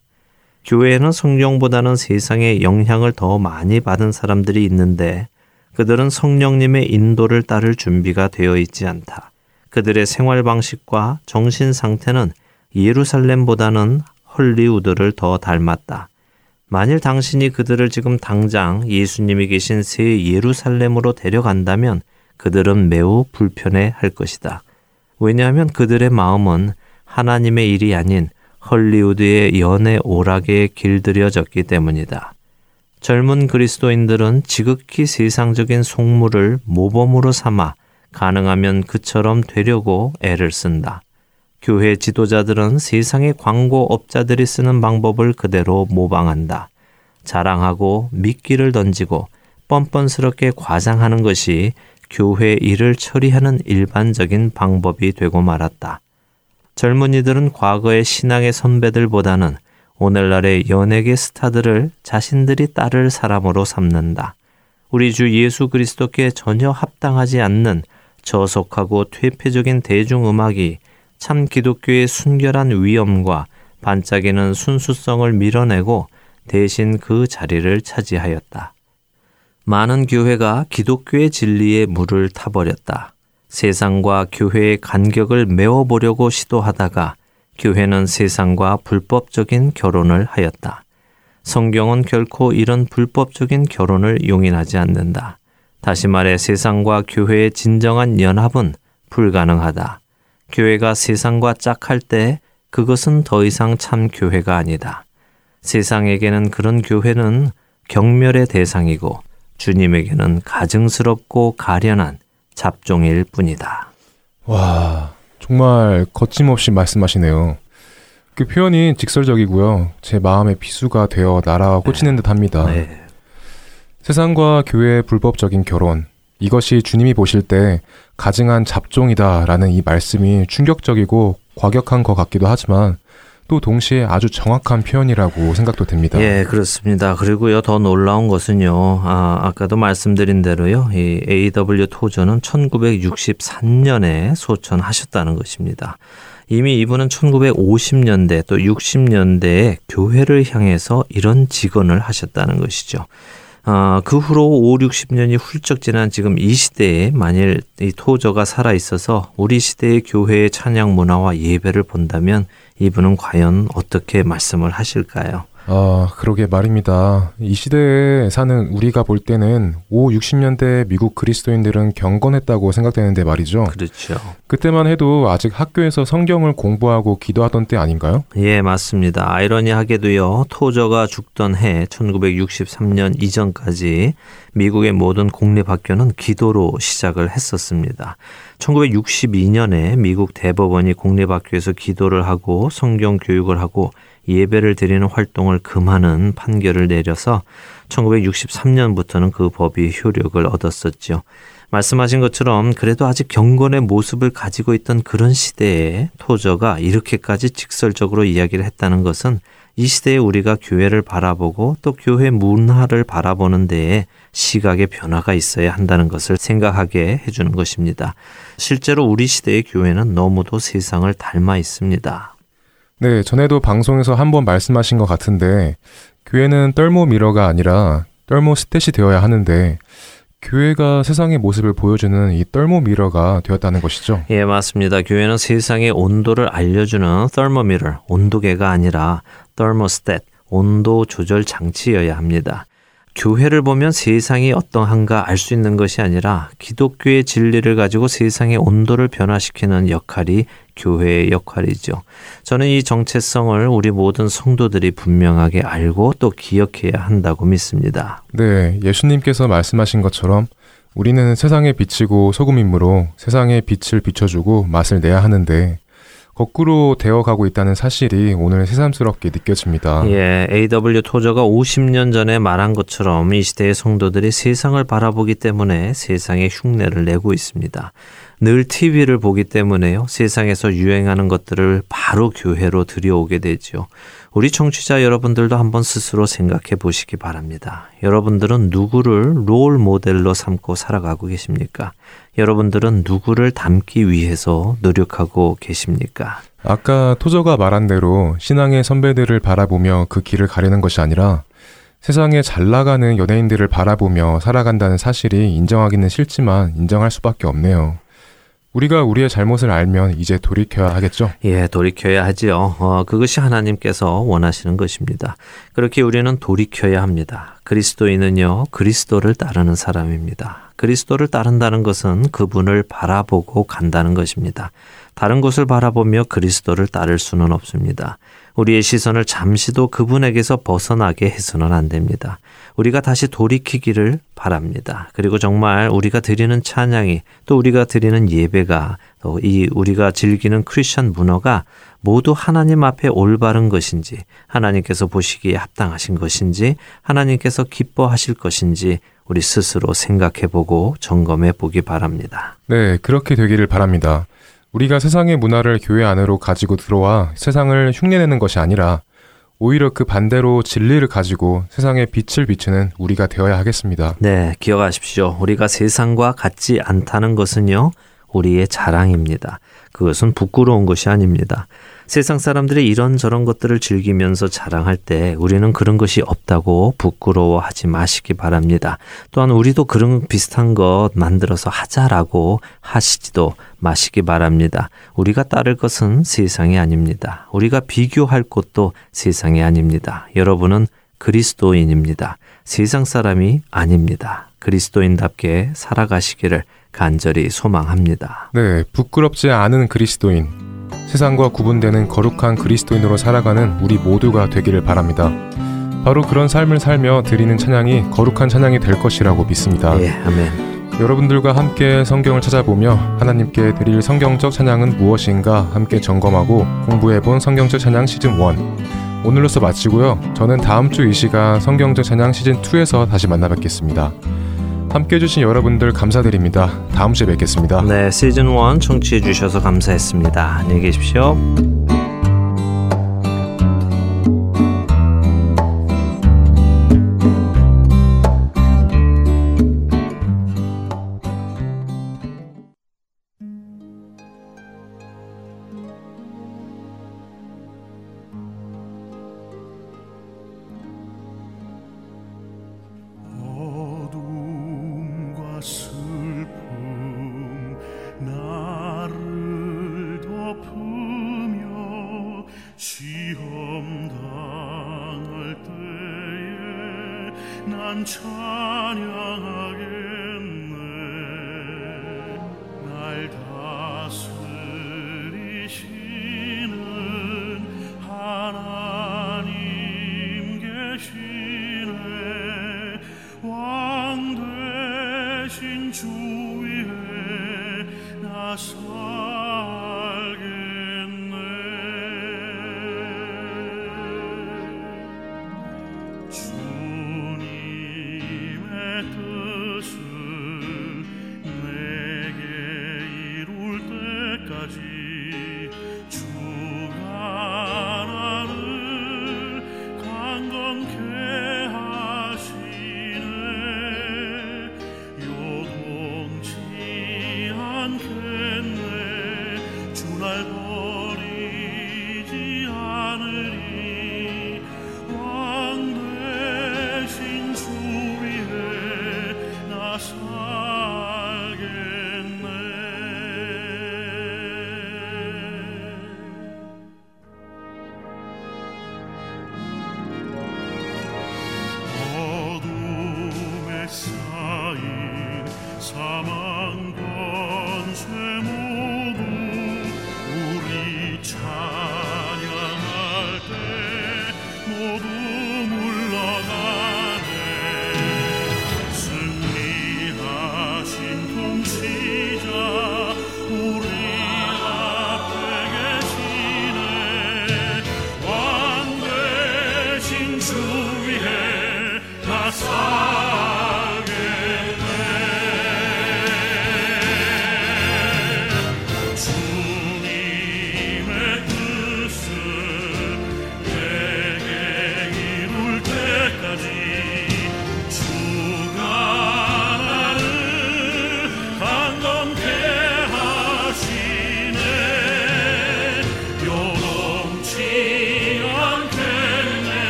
교회에는 성령보다는 세상의 영향을 더 많이 받은 사람들이 있는데 그들은 성령님의 인도를 따를 준비가 되어 있지 않다. 그들의 생활 방식과 정신 상태는 예루살렘보다는 헐리우드를 더 닮았다. 만일 당신이 그들을 지금 당장 예수님이 계신 새 예루살렘으로 데려간다면 그들은 매우 불편해 할 것이다. 왜냐하면 그들의 마음은 하나님의 일이 아닌 헐리우드의 연애 오락에 길들여졌기 때문이다. 젊은 그리스도인들은 지극히 세상적인 속물을 모범으로 삼아 가능하면 그처럼 되려고 애를 쓴다. 교회 지도자들은 세상의 광고업자들이 쓰는 방법을 그대로 모방한다. 자랑하고 미끼를 던지고 뻔뻔스럽게 과장하는 것이 교회 일을 처리하는 일반적인 방법이 되고 말았다. 젊은이들은 과거의 신앙의 선배들보다는 오늘날의 연예계 스타들을 자신들이 따를 사람으로 삼는다. 우리 주 예수 그리스도께 전혀 합당하지 않는 저속하고 퇴폐적인 대중음악이 참 기독교의 순결한 위엄과 반짝이는 순수성을 밀어내고 대신 그 자리를 차지하였다. 많은 교회가 기독교의 진리에 물을 타버렸다. 세상과 교회의 간격을 메워보려고 시도하다가 교회는 세상과 불법적인 결혼을 하였다. 성경은 결코 이런 불법적인 결혼을 용인하지 않는다. 다시 말해 세상과 교회의 진정한 연합은 불가능하다. 교회가 세상과 짝할 때 그것은 더 이상 참 교회가 아니다. 세상에게는 그런 교회는 경멸의 대상이고 주님에게는 가증스럽고 가련한 잡종일 뿐이다. 와, 정말 거침없이 말씀하시네요. 그 표현이 직설적이고요. 제 마음의 비수가 되어 날아와 꽂히는 듯 합니다. 네. 세상과 교회의 불법적인 결혼, 이것이 주님이 보실 때 가증한 잡종이다라는 이 말씀이 충격적이고 과격한 것 같기도 하지만 또 동시에 아주 정확한 표현이라고 생각도 됩니다. 예, 그렇습니다. 그리고요, 더 놀라운 것은요, 아, 아까도 말씀드린 대로요, 이 AW 토저는 1963년에 소천하셨다는 것입니다. 이미 이분은 1950년대 또 60년대에 교회를 향해서 이런 직언을 하셨다는 것이죠. 어, 그 후로 5, 60년이 훌쩍 지난 지금 이 시대에 만일 이 토저가 살아 있어서 우리 시대의 교회의 찬양 문화와 예배를 본다면 이분은 과연 어떻게 말씀을 하실까요? 아, 그러게 말입니다. 이 시대에 사는 우리가 볼 때는 5, 60년대 미국 그리스도인들은 경건했다고 생각되는데 말이죠. 그렇죠. 그때만 해도 아직 학교에서 성경을 공부하고 기도하던 때 아닌가요? 예, 맞습니다. 아이러니하게도요, 토저가 죽던 해 1963년 이전까지 미국의 모든 공립학교는 기도로 시작을 했었습니다. 1962년에 미국 대법원이 공립학교에서 기도를 하고 성경 교육을 하고 예배를 드리는 활동을 금하는 판결을 내려서 1963년부터는 그 법이 효력을 얻었었죠. 말씀하신 것처럼 그래도 아직 경건의 모습을 가지고 있던 그런 시대에 토저가 이렇게까지 직설적으로 이야기를 했다는 것은 이 시대에 우리가 교회를 바라보고 또 교회 문화를 바라보는 데에 시각의 변화가 있어야 한다는 것을 생각하게 해주는 것입니다. 실제로 우리 시대의 교회는 너무도 세상을 닮아 있습니다. 네, 전에도 방송에서 한번 말씀하신 것 같은데, 교회는 떨모 미러가 아니라 떨모 스탯이 되어야 하는데, 교회가 세상의 모습을 보여주는 이 떨모 미러가 되었다는 것이죠. 예, 맞습니다. 교회는 세상의 온도를 알려주는 떨모 미러, 온도계가 아니라 떨모스탯, 온도 조절 장치여야 합니다. 교회를 보면 세상이 어떠한가 알 수 있는 것이 아니라 기독교의 진리를 가지고 세상의 온도를 변화시키는 역할이 교회의 역할이죠. 저는 이 정체성을 우리 모든 성도들이 분명하게 알고 또 기억해야 한다고 믿습니다. 네, 예수님께서 말씀하신 것처럼 우리는 세상에 비치고 소금이므로 세상에 빛을 비춰주고 맛을 내야 하는데 거꾸로 되어가고 있다는 사실이 오늘 새삼스럽게 느껴집니다. 예, A.W. 토저가 50년 전에 말한 것처럼 이 시대의 성도들이 세상을 바라보기 때문에 세상의 흉내를 내고 있습니다. 늘 TV를 보기 때문에요. 세상에서 유행하는 것들을 바로 교회로 들여오게 되죠. 우리 청취자 여러분들도 한번 스스로 생각해 보시기 바랍니다. 여러분들은 누구를 롤 모델로 삼고 살아가고 계십니까? 여러분들은 누구를 닮기 위해서 노력하고 계십니까? 아까 토저가 말한 대로 신앙의 선배들을 바라보며 그 길을 가리는 것이 아니라 세상에 잘 나가는 연예인들을 바라보며 살아간다는 사실이 인정하기는 싫지만 인정할 수밖에 없네요. 우리가 우리의 잘못을 알면 이제 돌이켜야 하겠죠? 예, 돌이켜야 하지요. 어, 그것이 하나님께서 원하시는 것입니다. 그렇게 우리는 돌이켜야 합니다. 그리스도인은요, 그리스도를 따르는 사람입니다. 그리스도를 따른다는 것은 그분을 바라보고 간다는 것입니다. 다른 곳을 바라보며 그리스도를 따를 수는 없습니다. 우리의 시선을 잠시도 그분에게서 벗어나게 해서는 안 됩니다. 우리가 다시 돌이키기를 바랍니다. 그리고 정말 우리가 드리는 찬양이 또 우리가 드리는 예배가 또 이 우리가 즐기는 크리스천 문화가 모두 하나님 앞에 올바른 것인지 하나님께서 보시기에 합당하신 것인지 하나님께서 기뻐하실 것인지 우리 스스로 생각해 보고 점검해 보기 바랍니다. 네, 그렇게 되기를 바랍니다. 우리가 세상의 문화를 교회 안으로 가지고 들어와 세상을 흉내내는 것이 아니라 오히려 그 반대로 진리를 가지고 세상에 빛을 비추는 우리가 되어야 하겠습니다. 네, 기억하십시오. 우리가 세상과 같지 않다는 것은요, 우리의 자랑입니다. 그것은 부끄러운 것이 아닙니다. 세상 사람들이 이런저런 것들을 즐기면서 자랑할 때 우리는 그런 것이 없다고 부끄러워하지 마시기 바랍니다. 또한 우리도 그런 비슷한 것 만들어서 하자라고 하시지도 마시기 바랍니다. 우리가 따를 것은 세상이 아닙니다. 우리가 비교할 것도 세상이 아닙니다. 여러분은 그리스도인입니다. 세상 사람이 아닙니다. 그리스도인답게 살아가시기를 간절히 소망합니다. 네, 부끄럽지 않은 그리스도인. 세상과 구분되는 거룩한 그리스도인으로 살아가는 우리 모두가 되기를 바랍니다. 바로 그런 삶을 살며 드리는 찬양이 거룩한 찬양이 될 것이라고 믿습니다. 예, 아멘. 여러분들과 함께 성경을 찾아보며 하나님께 드릴 성경적 찬양은 무엇인가 함께 점검하고 공부해본 성경적 찬양 시즌 1. 오늘로서 마치고요. 저는 다음 주 이 시간 성경적 찬양 시즌 2에서 다시 만나 뵙겠습니다. 함께 해주신 여러분들 감사드립니다. 다음 주에 뵙겠습니다. 네, 시즌 1 청취해 주셔서 감사했습니다. 안녕히 계십시오.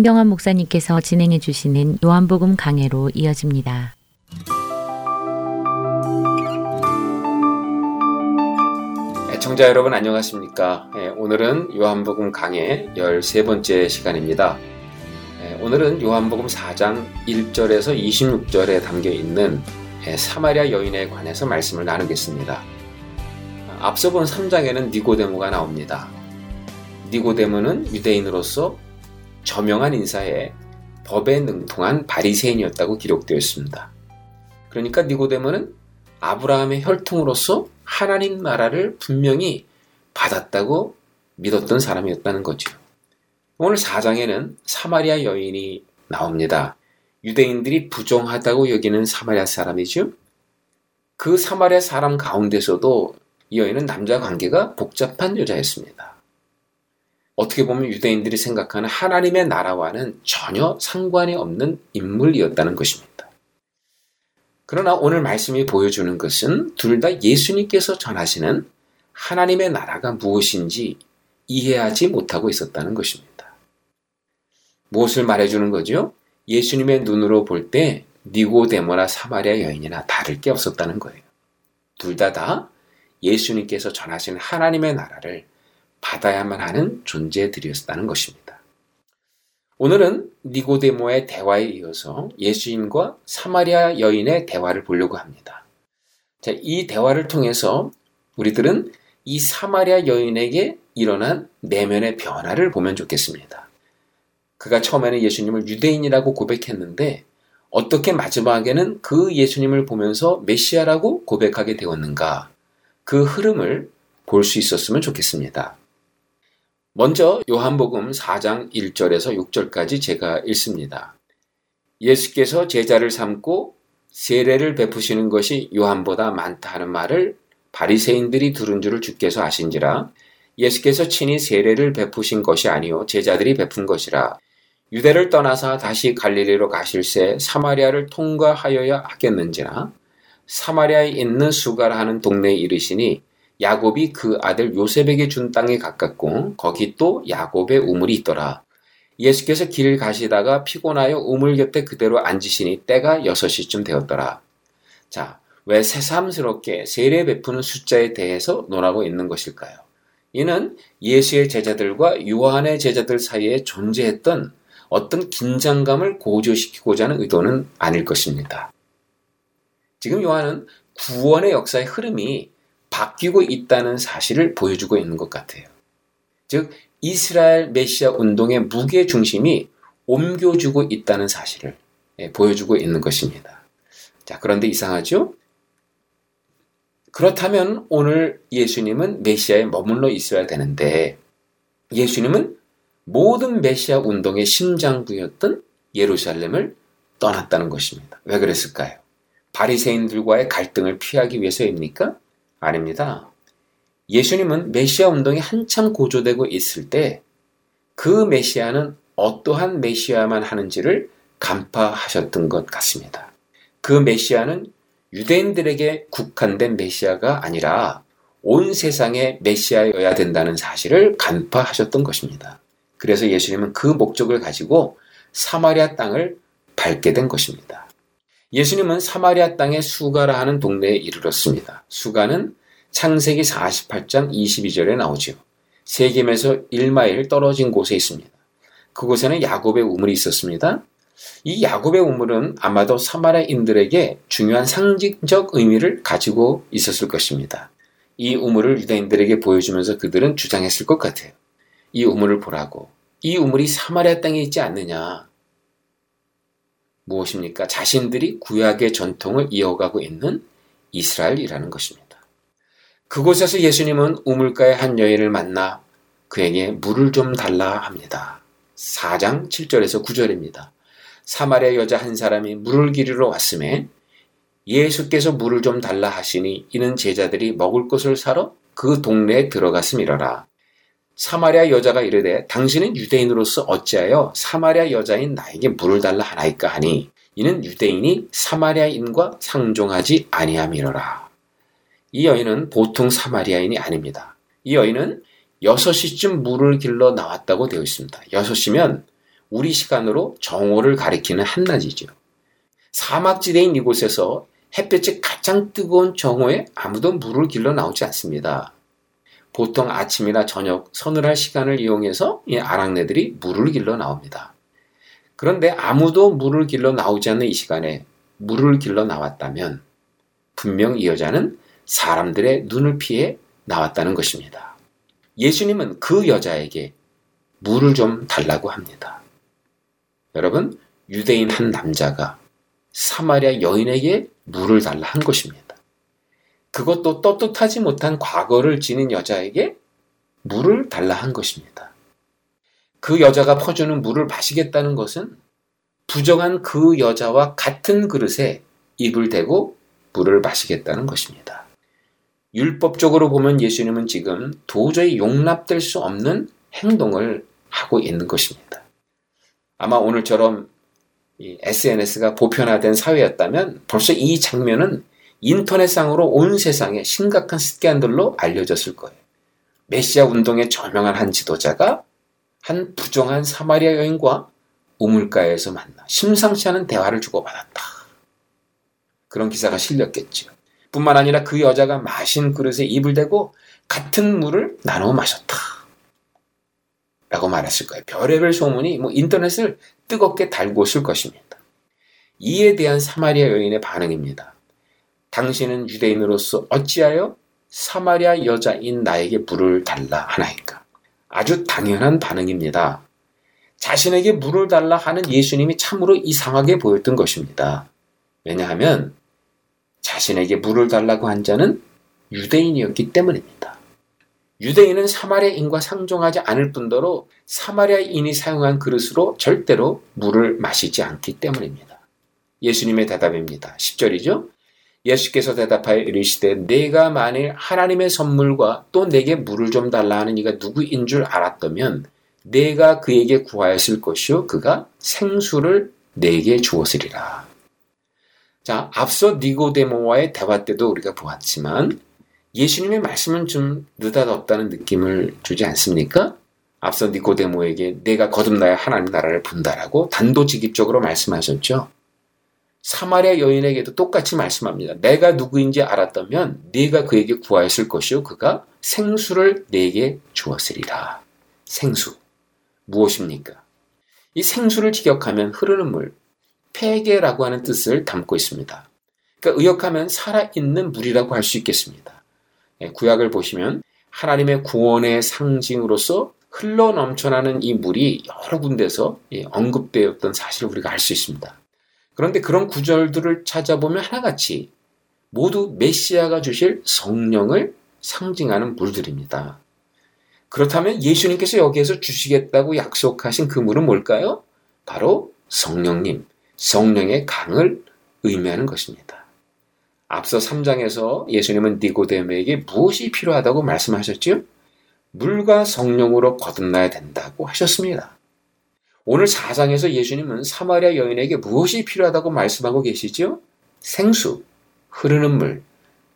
김경환 목사님께서 진행해 주시는 요한복음 강해로 이어집니다. 애청자 여러분 안녕하십니까? 예, 오늘은 요한복음 강해 13번째 시간입니다. 예, 오늘은 요한복음 4장 1절에서 26절에 담겨 있는 예, 사마리아 여인에 관해서 말씀을 나누겠습니다. 앞서 본 3장에는 니고데모가 나옵니다. 니고데모는 유대인으로서 저명한 인사에 법에 능통한 바리새인이었다고 기록되어 있습니다. 그러니까 니고데모는 아브라함의 혈통으로서 하나님 나라를 분명히 받았다고 믿었던 사람이었다는 거죠. 오늘 4장에는 사마리아 여인이 나옵니다. 유대인들이 부정하다고 여기는 사마리아 사람이죠. 그 사마리아 사람 가운데서도 이 여인은 남자 관계가 복잡한 여자였습니다. 어떻게 보면 유대인들이 생각하는 하나님의 나라와는 전혀 상관이 없는 인물이었다는 것입니다. 그러나 오늘 말씀이 보여주는 것은 둘 다 예수님께서 전하시는 하나님의 나라가 무엇인지 이해하지 못하고 있었다는 것입니다. 무엇을 말해주는 거죠? 예수님의 눈으로 볼 때 니고데모나 사마리아 여인이나 다를 게 없었다는 거예요. 둘 다다 다 예수님께서 전하신 하나님의 나라를 받아야만 하는 존재들이었다는 것입니다. 오늘은 니고데모의 대화에 이어서 예수님과 사마리아 여인의 대화를 보려고 합니다. 자, 이 대화를 통해서 우리들은 이 사마리아 여인에게 일어난 내면의 변화를 보면 좋겠습니다. 그가 처음에는 예수님을 유대인이라고 고백했는데 어떻게 마지막에는 그 예수님을 보면서 메시아라고 고백하게 되었는가 그 흐름을 볼 수 있었으면 좋겠습니다. 먼저 요한복음 4장 1절에서 6절까지 제가 읽습니다. 예수께서 제자를 삼고 세례를 베푸시는 것이 요한보다 많다 하는 말을 바리새인들이 들은 줄을 주께서 아신지라 예수께서 친히 세례를 베푸신 것이 아니요 제자들이 베푼 것이라 유대를 떠나서 다시 갈릴리로 가실새 사마리아를 통과하여야 하겠는지나 사마리아에 있는 수가라 하는 동네에 이르시니 야곱이 그 아들 요셉에게 준 땅에 가깝고 거기 또 야곱의 우물이 있더라. 예수께서 길을 가시다가 피곤하여 우물 곁에 그대로 앉으시니 때가 6시쯤 되었더라. 자, 왜 새삼스럽게 세례 베푸는 숫자에 대해서 논하고 있는 것일까요? 이는 예수의 제자들과 요한의 제자들 사이에 존재했던 어떤 긴장감을 고조시키고자 하는 의도는 아닐 것입니다. 지금 요한은 구원의 역사의 흐름이 바뀌고 있다는 사실을 보여주고 있는 것 같아요. 즉, 이스라엘 메시아 운동의 무게 중심이 옮겨주고 있다는 사실을 예, 보여주고 있는 것입니다. 자, 그런데 이상하죠? 그렇다면 오늘 예수님은 메시아에 머물러 있어야 되는데 예수님은 모든 메시아 운동의 심장부였던 예루살렘을 떠났다는 것입니다. 왜 그랬을까요? 바리새인들과의 갈등을 피하기 위해서입니까? 아닙니다. 예수님은 메시아 운동이 한참 고조되고 있을 때 그 메시아는 어떠한 메시아만 하는지를 간파하셨던 것 같습니다. 그 메시아는 유대인들에게 국한된 메시아가 아니라 온 세상의 메시아여야 된다는 사실을 간파하셨던 것입니다. 그래서 예수님은 그 목적을 가지고 사마리아 땅을 밟게 된 것입니다. 예수님은 사마리아 땅의 수가라 하는 동네에 이르렀습니다. 수가는 창세기 48장 22절에 나오죠. 세겜에서 1마일 떨어진 곳에 있습니다. 그곳에는 야곱의 우물이 있었습니다. 이 야곱의 우물은 아마도 사마리아인들에게 중요한 상징적 의미를 가지고 있었을 것입니다. 이 우물을 유다인들에게 보여주면서 그들은 주장했을 것 같아요. 이 우물을 보라고. 이 우물이 사마리아 땅에 있지 않느냐. 무엇입니까? 자신들이 구약의 전통을 이어가고 있는 이스라엘이라는 것입니다. 그곳에서 예수님은 우물가의 한 여인을 만나 그에게 물을 좀 달라 합니다. 4장 7절에서 9절입니다. 사마리아 여자 한 사람이 물을 기르러 왔음에 예수께서 물을 좀 달라 하시니 이는 제자들이 먹을 것을 사러 그 동네에 들어갔음이러라. 사마리아 여자가 이르되 당신은 유대인으로서 어찌하여 사마리아 여자인 나에게 물을 달라 하나이까 하니 이는 유대인이 사마리아인과 상종하지 아니함이로라. 이 여인은 보통 사마리아인이 아닙니다. 이 여인은 6시쯤 물을 길러 나왔다고 되어 있습니다. 6시면 우리 시간으로 정오를 가리키는 한낮이죠. 사막지대인 이곳에서 햇볕이 가장 뜨거운 정오에 아무도 물을 길러 나오지 않습니다. 보통 아침이나 저녁 서늘할 시간을 이용해서 이 아랑네들이 물을 길러 나옵니다. 그런데 아무도 물을 길러 나오지 않는 이 시간에 물을 길러 나왔다면 분명 이 여자는 사람들의 눈을 피해 나왔다는 것입니다. 예수님은 그 여자에게 물을 좀 달라고 합니다. 여러분, 유대인 한 남자가 사마리아 여인에게 물을 달라 한 것입니다. 그것도 떳떳하지 못한 과거를 지닌 여자에게 물을 달라 한 것입니다. 그 여자가 퍼주는 물을 마시겠다는 것은 부정한 그 여자와 같은 그릇에 입을 대고 물을 마시겠다는 것입니다. 율법적으로 보면 예수님은 지금 도저히 용납될 수 없는 행동을 하고 있는 것입니다. 아마 오늘처럼 SNS가 보편화된 사회였다면 벌써 이 장면은 인터넷상으로 온 세상에 심각한 스캔들로 알려졌을 거예요. 메시아 운동의 저명한 한 지도자가 한 부정한 사마리아 여인과 우물가에서 만나 심상치 않은 대화를 주고받았다. 그런 기사가 실렸겠죠. 뿐만 아니라 그 여자가 마신 그릇에 입을 대고 같은 물을 나눠 마셨다. 라고 말했을 거예요. 별의별 소문이 뭐 인터넷을 뜨겁게 달고 있을 것입니다. 이에 대한 사마리아 여인의 반응입니다. 당신은 유대인으로서 어찌하여 사마리아 여자인 나에게 물을 달라 하나이까? 아주 당연한 반응입니다. 자신에게 물을 달라 하는 예수님이 참으로 이상하게 보였던 것입니다. 왜냐하면 자신에게 물을 달라고 한 자는 유대인이었기 때문입니다. 유대인은 사마리아인과 상종하지 않을 뿐더러 사마리아인이 사용한 그릇으로 절대로 물을 마시지 않기 때문입니다. 예수님의 대답입니다. 10절이죠. 예수께서 대답하여 이르시되 내가 만일 하나님의 선물과 또 내게 물을 좀 달라 하는 이가 누구인 줄 알았다면 내가 그에게 구하였을 것이요 그가 생수를 내게 주었으리라. 자, 앞서 니고데모와의 대화 때도 우리가 보았지만 예수님의 말씀은 좀 느닷없다는 느낌을 주지 않습니까? 앞서 니고데모에게 내가 거듭나야 하나님 나라를 본다라고 단도직입적으로 말씀하셨죠. 사마리아 여인에게도 똑같이 말씀합니다. 내가 누구인지 알았다면 네가 그에게 구하였을 것이요 그가 생수를 내게 주었으리라. 생수 무엇입니까? 이 생수를 직역하면 흐르는 물, 폐계라고 하는 뜻을 담고 있습니다. 그러니까 의역하면 살아있는 물이라고 할 수 있겠습니다. 예, 구약을 보시면 하나님의 구원의 상징으로서 흘러 넘쳐나는 이 물이 여러 군데서 예, 언급되었던 사실을 우리가 알 수 있습니다. 그런데 그런 구절들을 찾아보면 하나같이 모두 메시아가 주실 성령을 상징하는 물들입니다. 그렇다면 예수님께서 여기에서 주시겠다고 약속하신 그 물은 뭘까요? 바로 성령님, 성령의 강을 의미하는 것입니다. 앞서 3장에서 예수님은 니고데모에게 무엇이 필요하다고 말씀하셨지요? 물과 성령으로 거듭나야 된다고 하셨습니다. 오늘 4장에서 예수님은 사마리아 여인에게 무엇이 필요하다고 말씀하고 계시죠? 생수, 흐르는 물,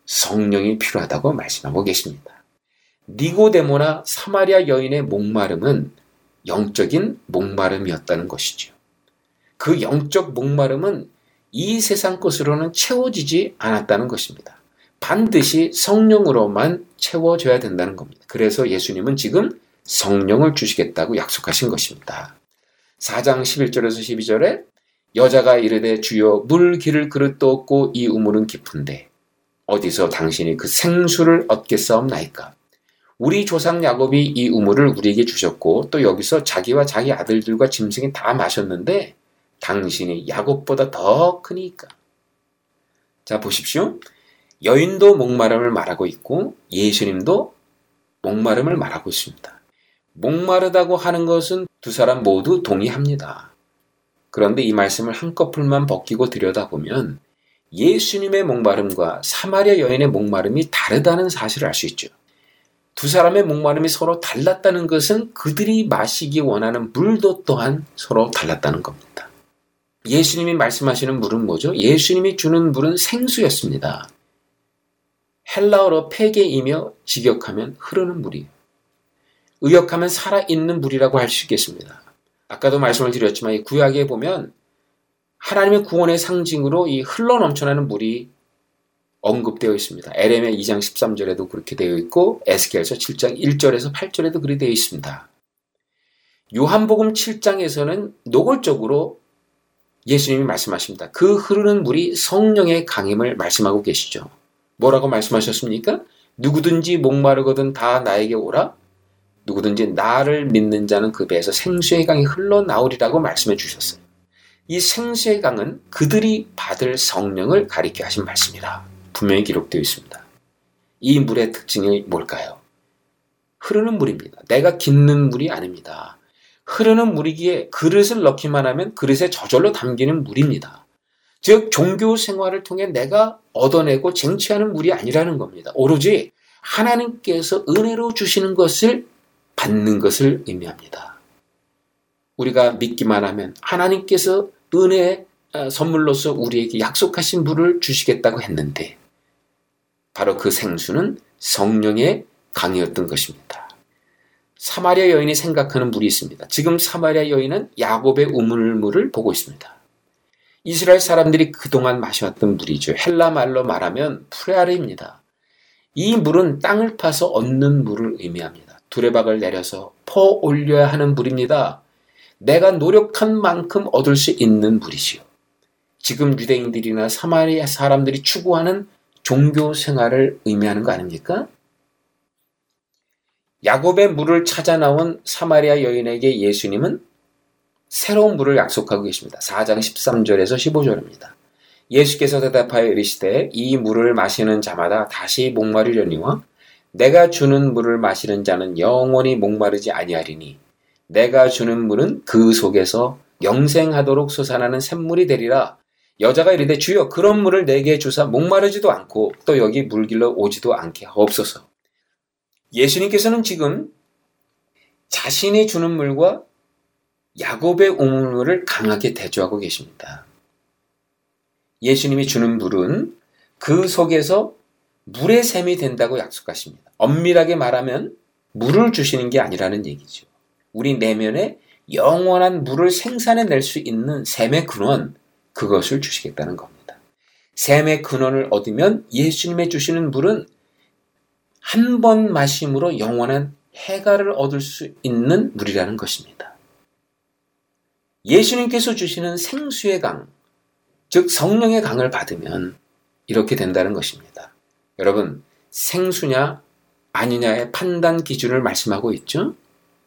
성령이 필요하다고 말씀하고 계십니다. 니고데모나 사마리아 여인의 목마름은 영적인 목마름이었다는 것이죠. 그 영적 목마름은 이 세상 것으로는 채워지지 않았다는 것입니다. 반드시 성령으로만 채워져야 된다는 겁니다. 그래서 예수님은 지금 성령을 주시겠다고 약속하신 것입니다. 4장 11절에서 12절에 여자가 이르되 주여 물 기를 그릇도 없고 이 우물은 깊은데 어디서 당신이 그 생수를 얻겠사옵나이까? 우리 조상 야곱이 이 우물을 우리에게 주셨고 또 여기서 자기와 자기 아들들과 짐승이 다 마셨는데 당신이 야곱보다 더 크니까? 자 보십시오. 여인도 목마름을 말하고 있고 예수님도 목마름을 말하고 있습니다 목마르다고 하는 것은 두 사람 모두 동의합니다. 그런데 이 말씀을 한꺼풀만 벗기고 들여다보면 예수님의 목마름과 사마리아 여인의 목마름이 다르다는 사실을 알 수 있죠. 두 사람의 목마름이 서로 달랐다는 것은 그들이 마시기 원하는 물도 또한 서로 달랐다는 겁니다. 예수님이 말씀하시는 물은 뭐죠? 예수님이 주는 물은 생수였습니다. 헬라어로 폐계이며 직역하면 흐르는 물이에요. 의역하면 살아있는 물이라고 할 수 있겠습니다. 아까도 말씀을 드렸지만 이 구약에 보면 하나님의 구원의 상징으로 이 흘러 넘쳐나는 물이 언급되어 있습니다. 에레미야 2장 13절에도 그렇게 되어 있고 에스겔서 7장 1절에서 8절에도 그리 되어 있습니다. 요한복음 7장에서는 노골적으로 예수님이 말씀하십니다. 그 흐르는 물이 성령의 강임을 말씀하고 계시죠. 뭐라고 말씀하셨습니까? 누구든지 목마르거든 다 나에게 오라. 누구든지 나를 믿는 자는 그 배에서 생수의 강이 흘러나오리라고 말씀해 주셨어요. 이 생수의 강은 그들이 받을 성령을 가리켜 하신 말씀이다. 분명히 기록되어 있습니다. 이 물의 특징이 뭘까요? 흐르는 물입니다. 내가 깃는 물이 아닙니다. 흐르는 물이기에 그릇을 넣기만 하면 그릇에 저절로 담기는 물입니다. 즉 종교 생활을 통해 내가 얻어내고 쟁취하는 물이 아니라는 겁니다. 오로지 하나님께서 은혜로 주시는 것을 받는 것을 의미합니다. 우리가 믿기만 하면 하나님께서 은혜 어, 선물로서 우리에게 약속하신 물을 주시겠다고 했는데 바로 그 생수는 성령의 강이었던 것입니다. 사마리아 여인이 생각하는 물이 있습니다. 지금 사마리아 여인은 야곱의 우물물을 보고 있습니다. 이스라엘 사람들이 그동안 마셔왔던 물이죠. 헬라 말로 말하면 프레아르입니다. 이 물은 땅을 파서 얻는 물을 의미합니다. 두레박을 내려서 퍼 올려야 하는 물입니다. 내가 노력한 만큼 얻을 수 있는 물이지요. 지금 유대인들이나 사마리아 사람들이 추구하는 종교 생활을 의미하는 거 아닙니까? 야곱의 물을 찾아 나온 사마리아 여인에게 예수님은 새로운 물을 약속하고 계십니다. 4장 13절에서 15절입니다. 예수께서 대답하여 이르시되 이 물을 마시는 자마다 다시 목마르려니와 내가 주는 물을 마시는 자는 영원히 목마르지 아니하리니 내가 주는 물은 그 속에서 영생하도록 솟아나는 샘물이 되리라. 여자가 이르되 주여 그런 물을 내게 주사 목마르지도 않고 또 여기 물길로 오지도 않게 하옵소서. 예수님께서는 지금 자신이 주는 물과 야곱의 우물물을 강하게 대조하고 계십니다. 예수님이 주는 물은 그 속에서 물의 샘이 된다고 약속하십니다. 엄밀하게 말하면 물을 주시는 게 아니라는 얘기죠. 우리 내면에 영원한 물을 생산해 낼 수 있는 샘의 근원, 그것을 주시겠다는 겁니다. 샘의 근원을 얻으면 예수님의 주시는 물은 한 번 마심으로 영원한 해가를 얻을 수 있는 물이라는 것입니다. 예수님께서 주시는 생수의 강, 즉 성령의 강을 받으면 이렇게 된다는 것입니다. 여러분, 생수냐 아니냐의 판단 기준을 말씀하고 있죠?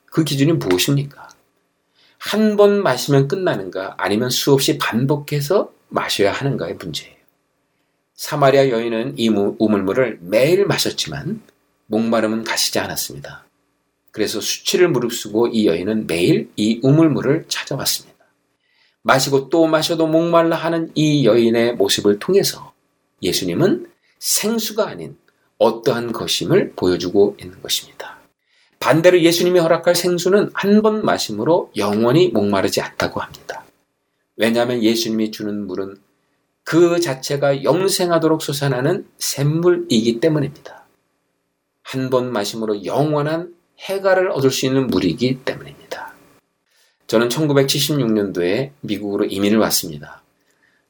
그 기준이 무엇입니까? 한 번 마시면 끝나는가 아니면 수없이 반복해서 마셔야 하는가의 문제예요. 사마리아 여인은 이 우물물을 매일 마셨지만 목마름은 가시지 않았습니다. 그래서 수치를 무릅쓰고 이 여인은 매일 이 우물물을 찾아왔습니다. 마시고 또 마셔도 목말라 하는 이 여인의 모습을 통해서 예수님은 생수가 아닌 어떠한 것임을 보여주고 있는 것입니다. 반대로 예수님이 허락할 생수는 한 번 마심으로 영원히 목마르지 않다고 합니다. 왜냐하면 예수님이 주는 물은 그 자체가 영생하도록 솟아나는 샘물이기 때문입니다. 한 번 마심으로 영원한 해가를 얻을 수 있는 물이기 때문입니다. 저는 1976년도에 미국으로 이민을 왔습니다.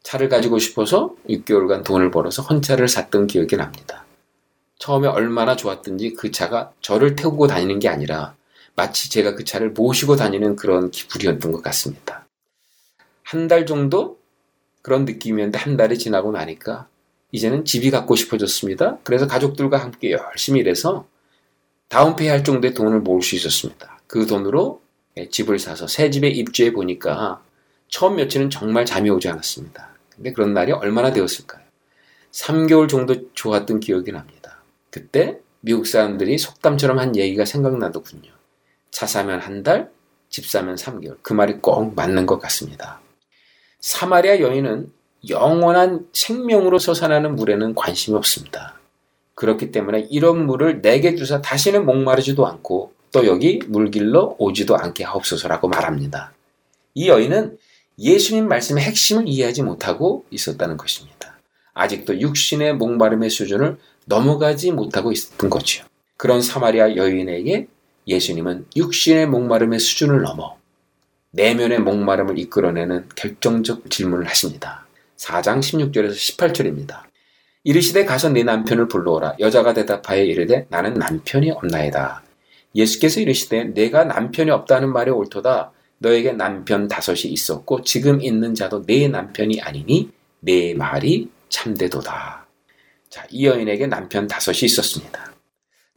차를 가지고 싶어서 6개월간 돈을 벌어서 헌차를 샀던 기억이 납니다. 처음에 얼마나 좋았든지 그 차가 저를 태우고 다니는 게 아니라 마치 제가 그 차를 모시고 다니는 그런 기분이었던 것 같습니다. 한 달 정도 그런 느낌이었는데 한 달이 지나고 나니까 이제는 집이 갖고 싶어졌습니다. 그래서 가족들과 함께 열심히 일해서 다운페이 할 정도의 돈을 모을 수 있었습니다. 그 돈으로 집을 사서 새 집에 입주해 보니까 처음 며칠은 정말 잠이 오지 않았습니다. 근데 그런 날이 얼마나 되었을까요? 3개월 정도 좋았던 기억이 납니다. 그때 미국 사람들이 속담처럼 한 얘기가 생각나더군요. 차 사면 한 달, 집 사면 3개월. 그 말이 꼭 맞는 것 같습니다. 사마리아 여인은 영원한 생명으로 솟아나는 물에는 관심이 없습니다. 그렇기 때문에 이런 물을 내게 주사 다시는 목마르지도 않고 또 여기 물길로 오지도 않게 하옵소서라고 말합니다. 이 여인은 예수님 말씀의 핵심을 이해하지 못하고 있었다는 것입니다. 아직도 육신의 목마름의 수준을 넘어가지 못하고 있었던 거지요. 그런 사마리아 여인에게 예수님은 육신의 목마름의 수준을 넘어 내면의 목마름을 이끌어내는 결정적 질문을 하십니다. 4장 16절에서 18절입니다. 이르시되 가서 네 남편을 불러오라. 여자가 대답하여 이르되 나는 남편이 없나이다. 예수께서 이르시되 내가 남편이 없다는 말이 옳도다. 너에게 남편 다섯이 있었고 지금 있는 자도 내 남편이 아니니 내 말이 참되도다. 자, 이 여인에게 남편 다섯이 있었습니다.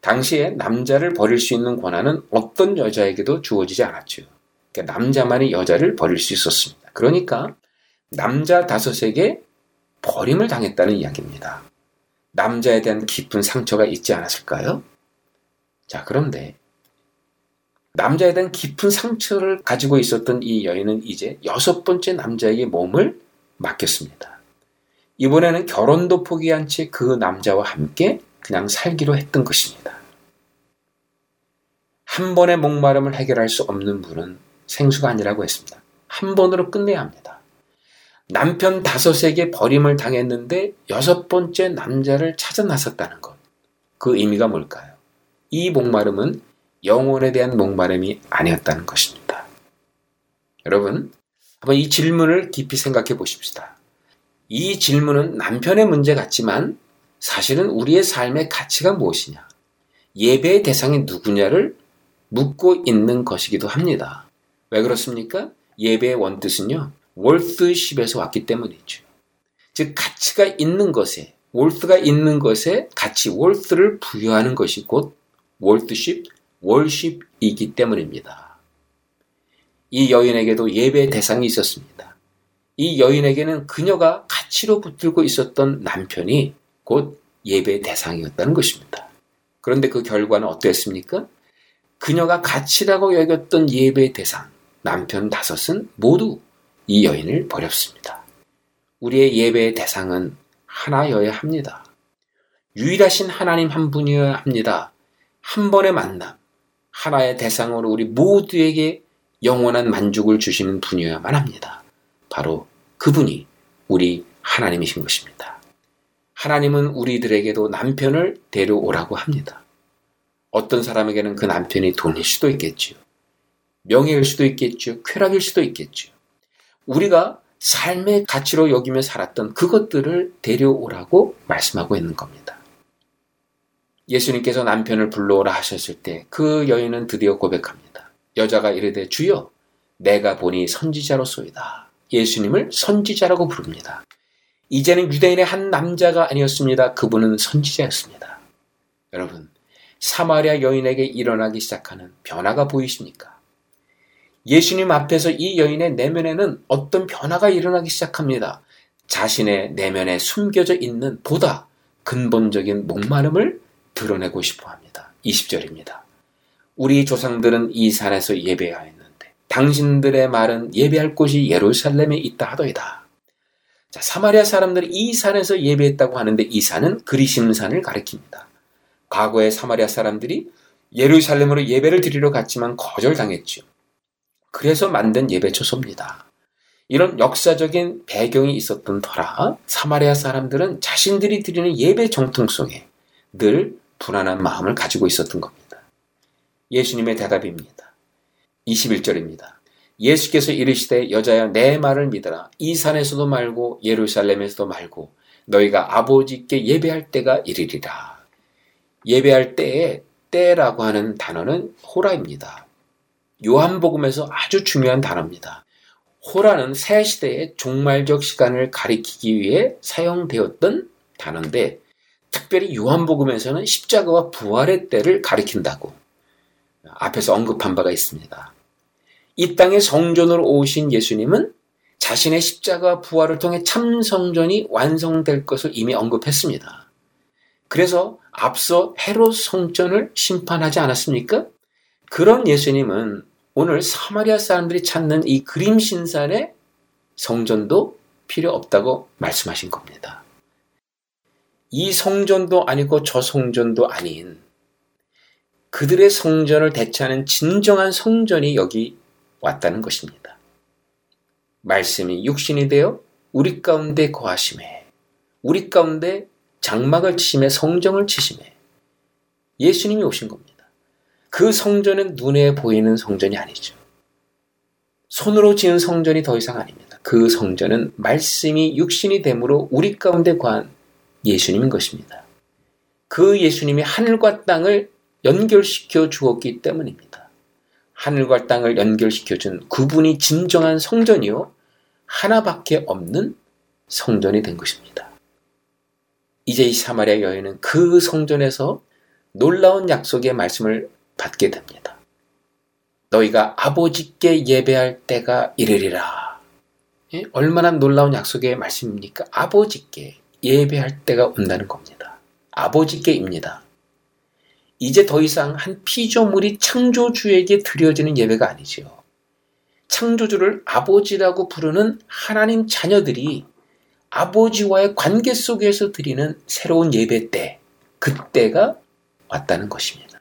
당시에 남자를 버릴 수 있는 권한은 어떤 여자에게도 주어지지 않았죠. 그러니까 남자만이 여자를 버릴 수 있었습니다. 그러니까 남자 다섯에게 버림을 당했다는 이야기입니다. 남자에 대한 깊은 상처가 있지 않았을까요? 자, 그런데 남자에 대한 깊은 상처를 가지고 있었던 이 여인은 이제 여섯 번째 남자에게 몸을 맡겼습니다. 이번에는 결혼도 포기한 채 그 남자와 함께 그냥 살기로 했던 것입니다. 한 번의 목마름을 해결할 수 없는 분은 생수가 아니라고 했습니다. 한 번으로 끝내야 합니다. 남편 다섯에게 버림을 당했는데 여섯 번째 남자를 찾아 나섰다는 것. 그 의미가 뭘까요? 이 목마름은 영혼에 대한 목마름이 아니었다는 것입니다. 여러분, 한번 이 질문을 깊이 생각해 보십시다. 이 질문은 남편의 문제 같지만 사실은 우리의 삶의 가치가 무엇이냐, 예배의 대상이 누구냐를 묻고 있는 것이기도 합니다. 왜 그렇습니까? 예배의 원뜻은요, 월드십에서 왔기 때문이죠. 즉, 가치가 있는 것에, 월드가 있는 것에 가치, 월드를 부여하는 것이 곧 월드십, 월십이기 때문입니다. 이 여인에게도 예배의 대상이 있었습니다. 이 여인에게는 그녀가 가치로 붙들고 있었던 남편이 곧 예배의 대상이었다는 것입니다. 그런데 그 결과는 어땠습니까? 그녀가 가치라고 여겼던 예배의 대상, 남편 다섯은 모두 이 여인을 버렸습니다. 우리의 예배의 대상은 하나여야 합니다. 유일하신 하나님 한 분이어야 합니다. 한 번의 만남, 하나의 대상으로 우리 모두에게 영원한 만족을 주시는 분이어야만 합니다. 바로 그분이 우리 하나님이신 것입니다. 하나님은 우리들에게도 남편을 데려오라고 합니다. 어떤 사람에게는 그 남편이 돈일 수도 있겠지요. 명예일 수도 있겠죠. 쾌락일 수도 있겠죠. 우리가 삶의 가치로 여기며 살았던 그것들을 데려오라고 말씀하고 있는 겁니다. 예수님께서 남편을 불러오라 하셨을 때 그 여인은 드디어 고백합니다. 여자가 이르되 주여 내가 보니 선지자로소이다. 예수님을 선지자라고 부릅니다. 이제는 유대인의 한 남자가 아니었습니다. 그분은 선지자였습니다. 여러분, 사마리아 여인에게 일어나기 시작하는 변화가 보이십니까? 예수님 앞에서 이 여인의 내면에는 어떤 변화가 일어나기 시작합니다. 자신의 내면에 숨겨져 있는 보다 근본적인 목마름을 드러내고 싶어 합니다. 20절입니다. 우리 조상들은 이 산에서 예배하였는데 당신들의 말은 예배할 곳이 예루살렘에 있다 하더이다. 자, 사마리아 사람들이 이 산에서 예배했다고 하는데 이 산은 그리심산을 가리킵니다. 과거에 사마리아 사람들이 예루살렘으로 예배를 드리러 갔지만 거절당했죠. 그래서 만든 예배 초소입니다. 이런 역사적인 배경이 있었던 터라 사마리아 사람들은 자신들이 드리는 예배 정통 속에 늘 불안한 마음을 가지고 있었던 겁니다. 예수님의 대답입니다. 21절입니다. 예수께서 이르시되 여자야 내 말을 믿어라. 이 산에서도 말고 예루살렘에서도 말고 너희가 아버지께 예배할 때가 이르리라. 예배할 때에 때라고 하는 단어는 호라입니다. 요한복음에서 아주 중요한 단어입니다. 호라는 새 시대의 종말적 시간을 가리키기 위해 사용되었던 단어인데 특별히 요한복음에서는 십자가와 부활의 때를 가리킨다고 앞에서 언급한 바가 있습니다. 이 땅에 성전으로 오신 예수님은 자신의 십자가 부활을 통해 참 성전이 완성될 것을 이미 언급했습니다. 그래서 앞서 헤롯 성전을 심판하지 않았습니까? 그런 예수님은 오늘 사마리아 사람들이 찾는 이 그림 신산의 성전도 필요 없다고 말씀하신 겁니다. 이 성전도 아니고 저 성전도 아닌 그들의 성전을 대체하는 진정한 성전이 여기 왔다는 것입니다. 말씀이 육신이 되어 우리 가운데 거하심에 우리 가운데 장막을 치심에 성정을 치심에 예수님이 오신 겁니다. 그 성전은 눈에 보이는 성전이 아니죠. 손으로 지은 성전이 더 이상 아닙니다. 그 성전은 말씀이 육신이 되므로 우리 가운데 거한 예수님인 것입니다. 그 예수님이 하늘과 땅을 연결시켜 주었기 때문입니다. 하늘과 땅을 연결시켜 준 그분이 진정한 성전이요. 하나밖에 없는 성전이 된 것입니다. 이제 이 사마리아 여인은 그 성전에서 놀라운 약속의 말씀을 받게 됩니다. 너희가 아버지께 예배할 때가 이르리라. 예? 얼마나 놀라운 약속의 말씀입니까? 아버지께 예배할 때가 온다는 겁니다. 아버지께입니다. 이제 더 이상 한 피조물이 창조주에게 드려지는 예배가 아니지요. 창조주를 아버지라고 부르는 하나님 자녀들이 아버지와의 관계 속에서 드리는 새로운 예배 때, 그때가 왔다는 것입니다.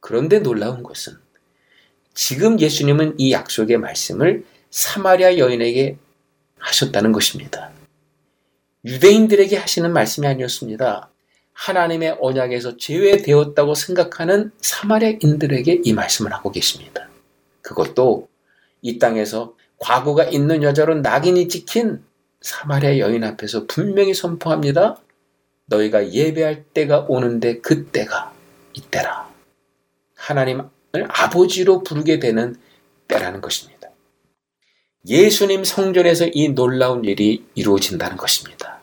그런데 놀라운 것은 지금 예수님은 이 약속의 말씀을 사마리아 여인에게 하셨다는 것입니다. 유대인들에게 하시는 말씀이 아니었습니다. 하나님의 언약에서 제외되었다고 생각하는 사마리아인들에게 이 말씀을 하고 계십니다. 그것도 이 땅에서 과거가 있는 여자로 낙인이 찍힌 사마리아 여인 앞에서 분명히 선포합니다. 너희가 예배할 때가 오는데 그 때가 이때라. 하나님을 아버지로 부르게 되는 때라는 것입니다. 예수님 성전에서 이 놀라운 일이 이루어진다는 것입니다.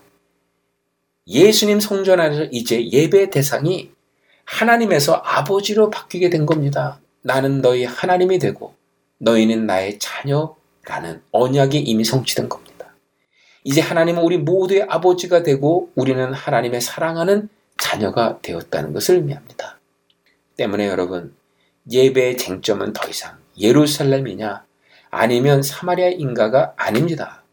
예수님 성전 안에서 이제 예배 대상이 하나님에서 아버지로 바뀌게 된 겁니다. 나는 너희 하나님이 되고 너희는 나의 자녀라는 언약이 이미 성취된 겁니다. 이제 하나님은 우리 모두의 아버지가 되고 우리는 하나님의 사랑하는 자녀가 되었다는 것을 의미합니다. 때문에 여러분, 예배의 쟁점은 더 이상 예루살렘이냐 아니면 사마리아 인가가 아닙니다.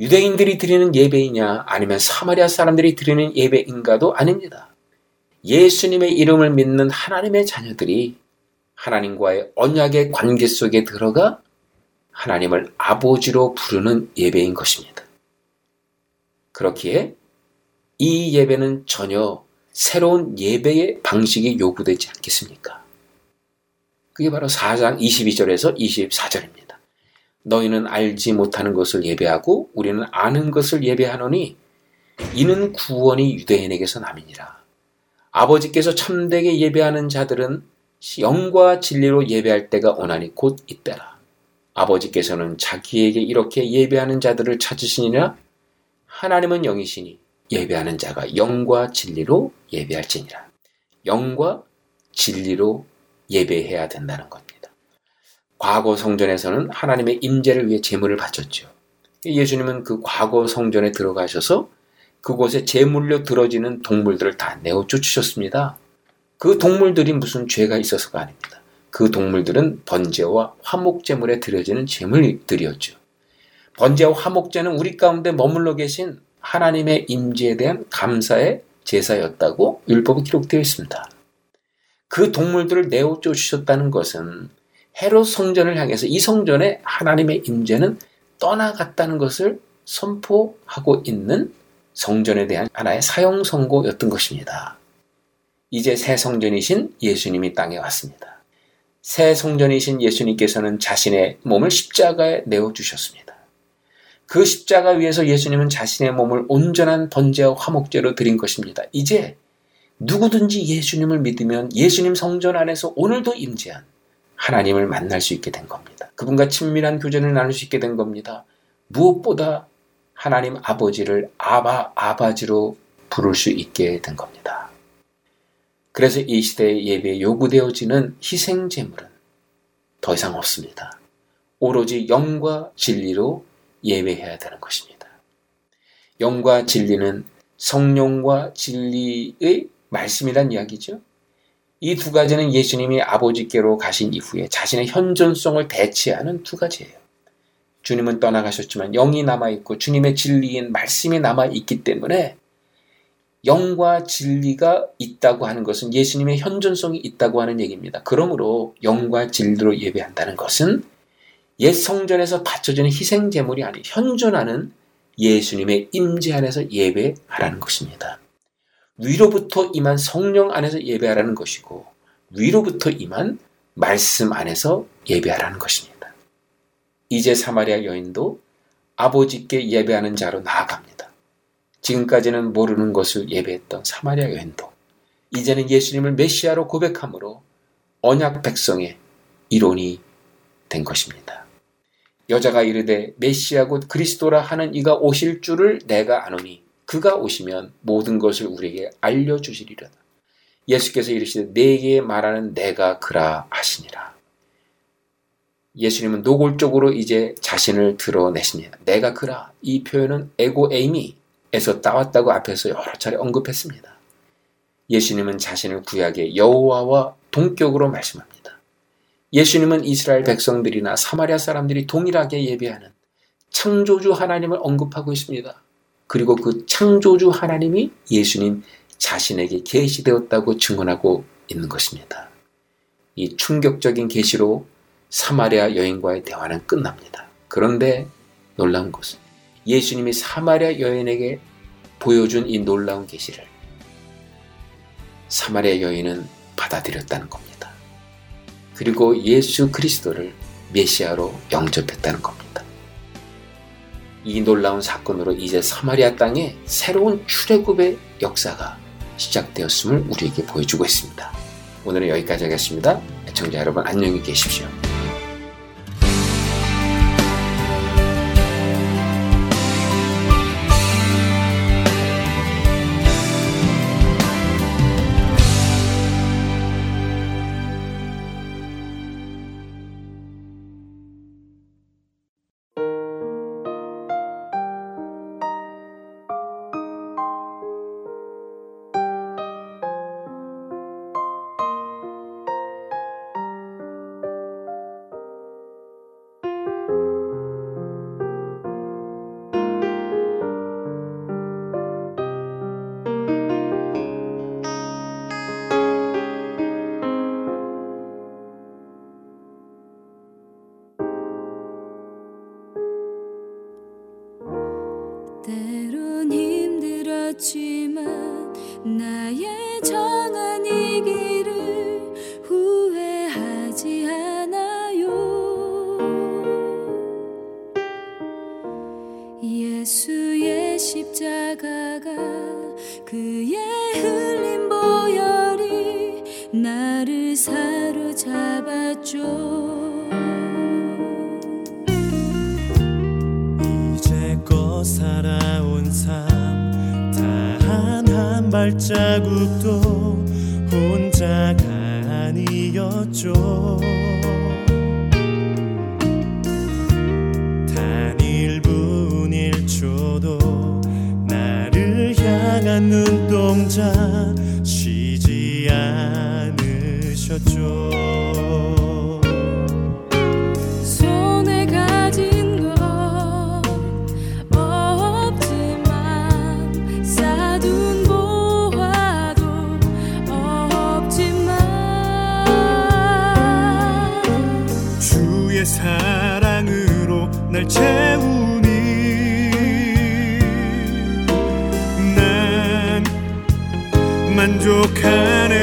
유대인들이 드리는 예배이냐 아니면 사마리아 사람들이 드리는 예배인가도 아닙니다. 예수님의 이름을 믿는 하나님의 자녀들이 하나님과의 언약의 관계 속에 들어가 하나님을 아버지로 부르는 예배인 것입니다. 그렇기에 이 예배는 전혀 새로운 예배의 방식이 요구되지 않겠습니까? 그게 바로 4장 22절에서 24절입니다. 너희는 알지 못하는 것을 예배하고 우리는 아는 것을 예배하노니 이는 구원이 유대인에게서 남이니라. 아버지께서 참되게 예배하는 자들은 영과 진리로 예배할 때가 오나니 곧 이때라. 아버지께서는 자기에게 이렇게 예배하는 자들을 찾으시니라 하나님은 영이시니 예배하는 자가 영과 진리로 예배할지니라. 영과 진리로 예배해야 된다는 겁니다. 과거 성전에서는 하나님의 임재를 위해 제물을 바쳤죠. 예수님은 그 과거 성전에 들어가셔서 그곳에 제물로 들어지는 동물들을 다 내어 쫓으셨습니다. 그 동물들이 무슨 죄가 있어서가 아닙니다. 그 동물들은 번제와 화목제물에 드려지는 제물들이었죠. 번제와 화목제는 우리 가운데 머물러 계신 하나님의 임재에 대한 감사의 제사였다고 율법에 기록되어 있습니다. 그 동물들을 내어 쫓으셨다는 것은 헤롯 성전을 향해서 이 성전에 하나님의 임재는 떠나갔다는 것을 선포하고 있는 성전에 대한 하나의 사형 선고였던 것입니다. 이제 새 성전이신 예수님이 땅에 왔습니다. 새 성전이신 예수님께서는 자신의 몸을 십자가에 내어 주셨습니다. 그 십자가 위에서 예수님은 자신의 몸을 온전한 번제와 화목제로 드린 것입니다. 이제 누구든지 예수님을 믿으면 예수님 성전 안에서 오늘도 임재한 하나님을 만날 수 있게 된 겁니다. 그분과 친밀한 교제를 나눌 수 있게 된 겁니다. 무엇보다 하나님 아버지를 아바, 아바지로 부를 수 있게 된 겁니다. 그래서 이 시대의 예배에 요구되어지는 희생제물은 더 이상 없습니다. 오로지 영과 진리로 예배해야 되는 것입니다. 영과 진리는 성령과 진리의 말씀이란 이야기죠. 이 두 가지는 예수님이 아버지께로 가신 이후에 자신의 현존성을 대체하는 두 가지예요. 주님은 떠나가셨지만 영이 남아있고 주님의 진리인 말씀이 남아있기 때문에 영과 진리가 있다고 하는 것은 예수님의 현존성이 있다고 하는 얘기입니다. 그러므로 영과 진리로 예배한다는 것은 옛 성전에서 바쳐지는 희생 제물이 아닌 현존하는 예수님의 임재 안에서 예배하라는 것입니다. 위로부터 임한 성령 안에서 예배하라는 것이고 위로부터 임한 말씀 안에서 예배하라는 것입니다. 이제 사마리아 여인도 아버지께 예배하는 자로 나아갑니다. 지금까지는 모르는 것을 예배했던 사마리아 여인도 이제는 예수님을 메시아로 고백함으로 언약 백성의 이론이 된 것입니다. 여자가 이르되 메시아 곧 그리스도라 하는 이가 오실 줄을 내가 아노니 그가 오시면 모든 것을 우리에게 알려주시리라. 예수께서 이르시되 내게 말하는 내가 그라 하시니라. 예수님은 노골적으로 이제 자신을 드러내십니다. 내가 그라. 이 표현은 에고 에이미에서 따왔다고 앞에서 여러 차례 언급했습니다. 예수님은 자신을 구약의 여호와와 동격으로 말씀합니다. 예수님은 이스라엘 백성들이나 사마리아 사람들이 동일하게 예배하는 창조주 하나님을 언급하고 있습니다. 그리고 그 창조주 하나님이 예수님 자신에게 계시되었다고 증언하고 있는 것입니다. 이 충격적인 계시로 사마리아 여인과의 대화는 끝납니다. 그런데 놀라운 것은 예수님이 사마리아 여인에게 보여준 이 놀라운 계시를 사마리아 여인은 받아들였다는 겁니다. 그리고 예수 그리스도를 메시아로 영접했다는 겁니다. 이 놀라운 사건으로 이제 사마리아 땅에 새로운 출애굽의 역사가 시작되었음을 우리에게 보여주고 있습니다. 오늘은 여기까지 하겠습니다. 애청자 여러분 안녕히 계십시오. 향한 눈동자 쉬지 않으셨죠? 손에 가진 건 없지만 쌓둔 보화도 없지만 주의 사랑으로 날 채우 만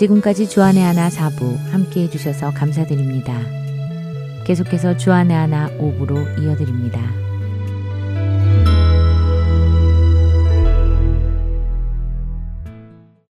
지금까지 주안의 하나 사부 함께 해주셔서 감사드립니다. 계속해서 주안의 하나 오부로 이어드립니다.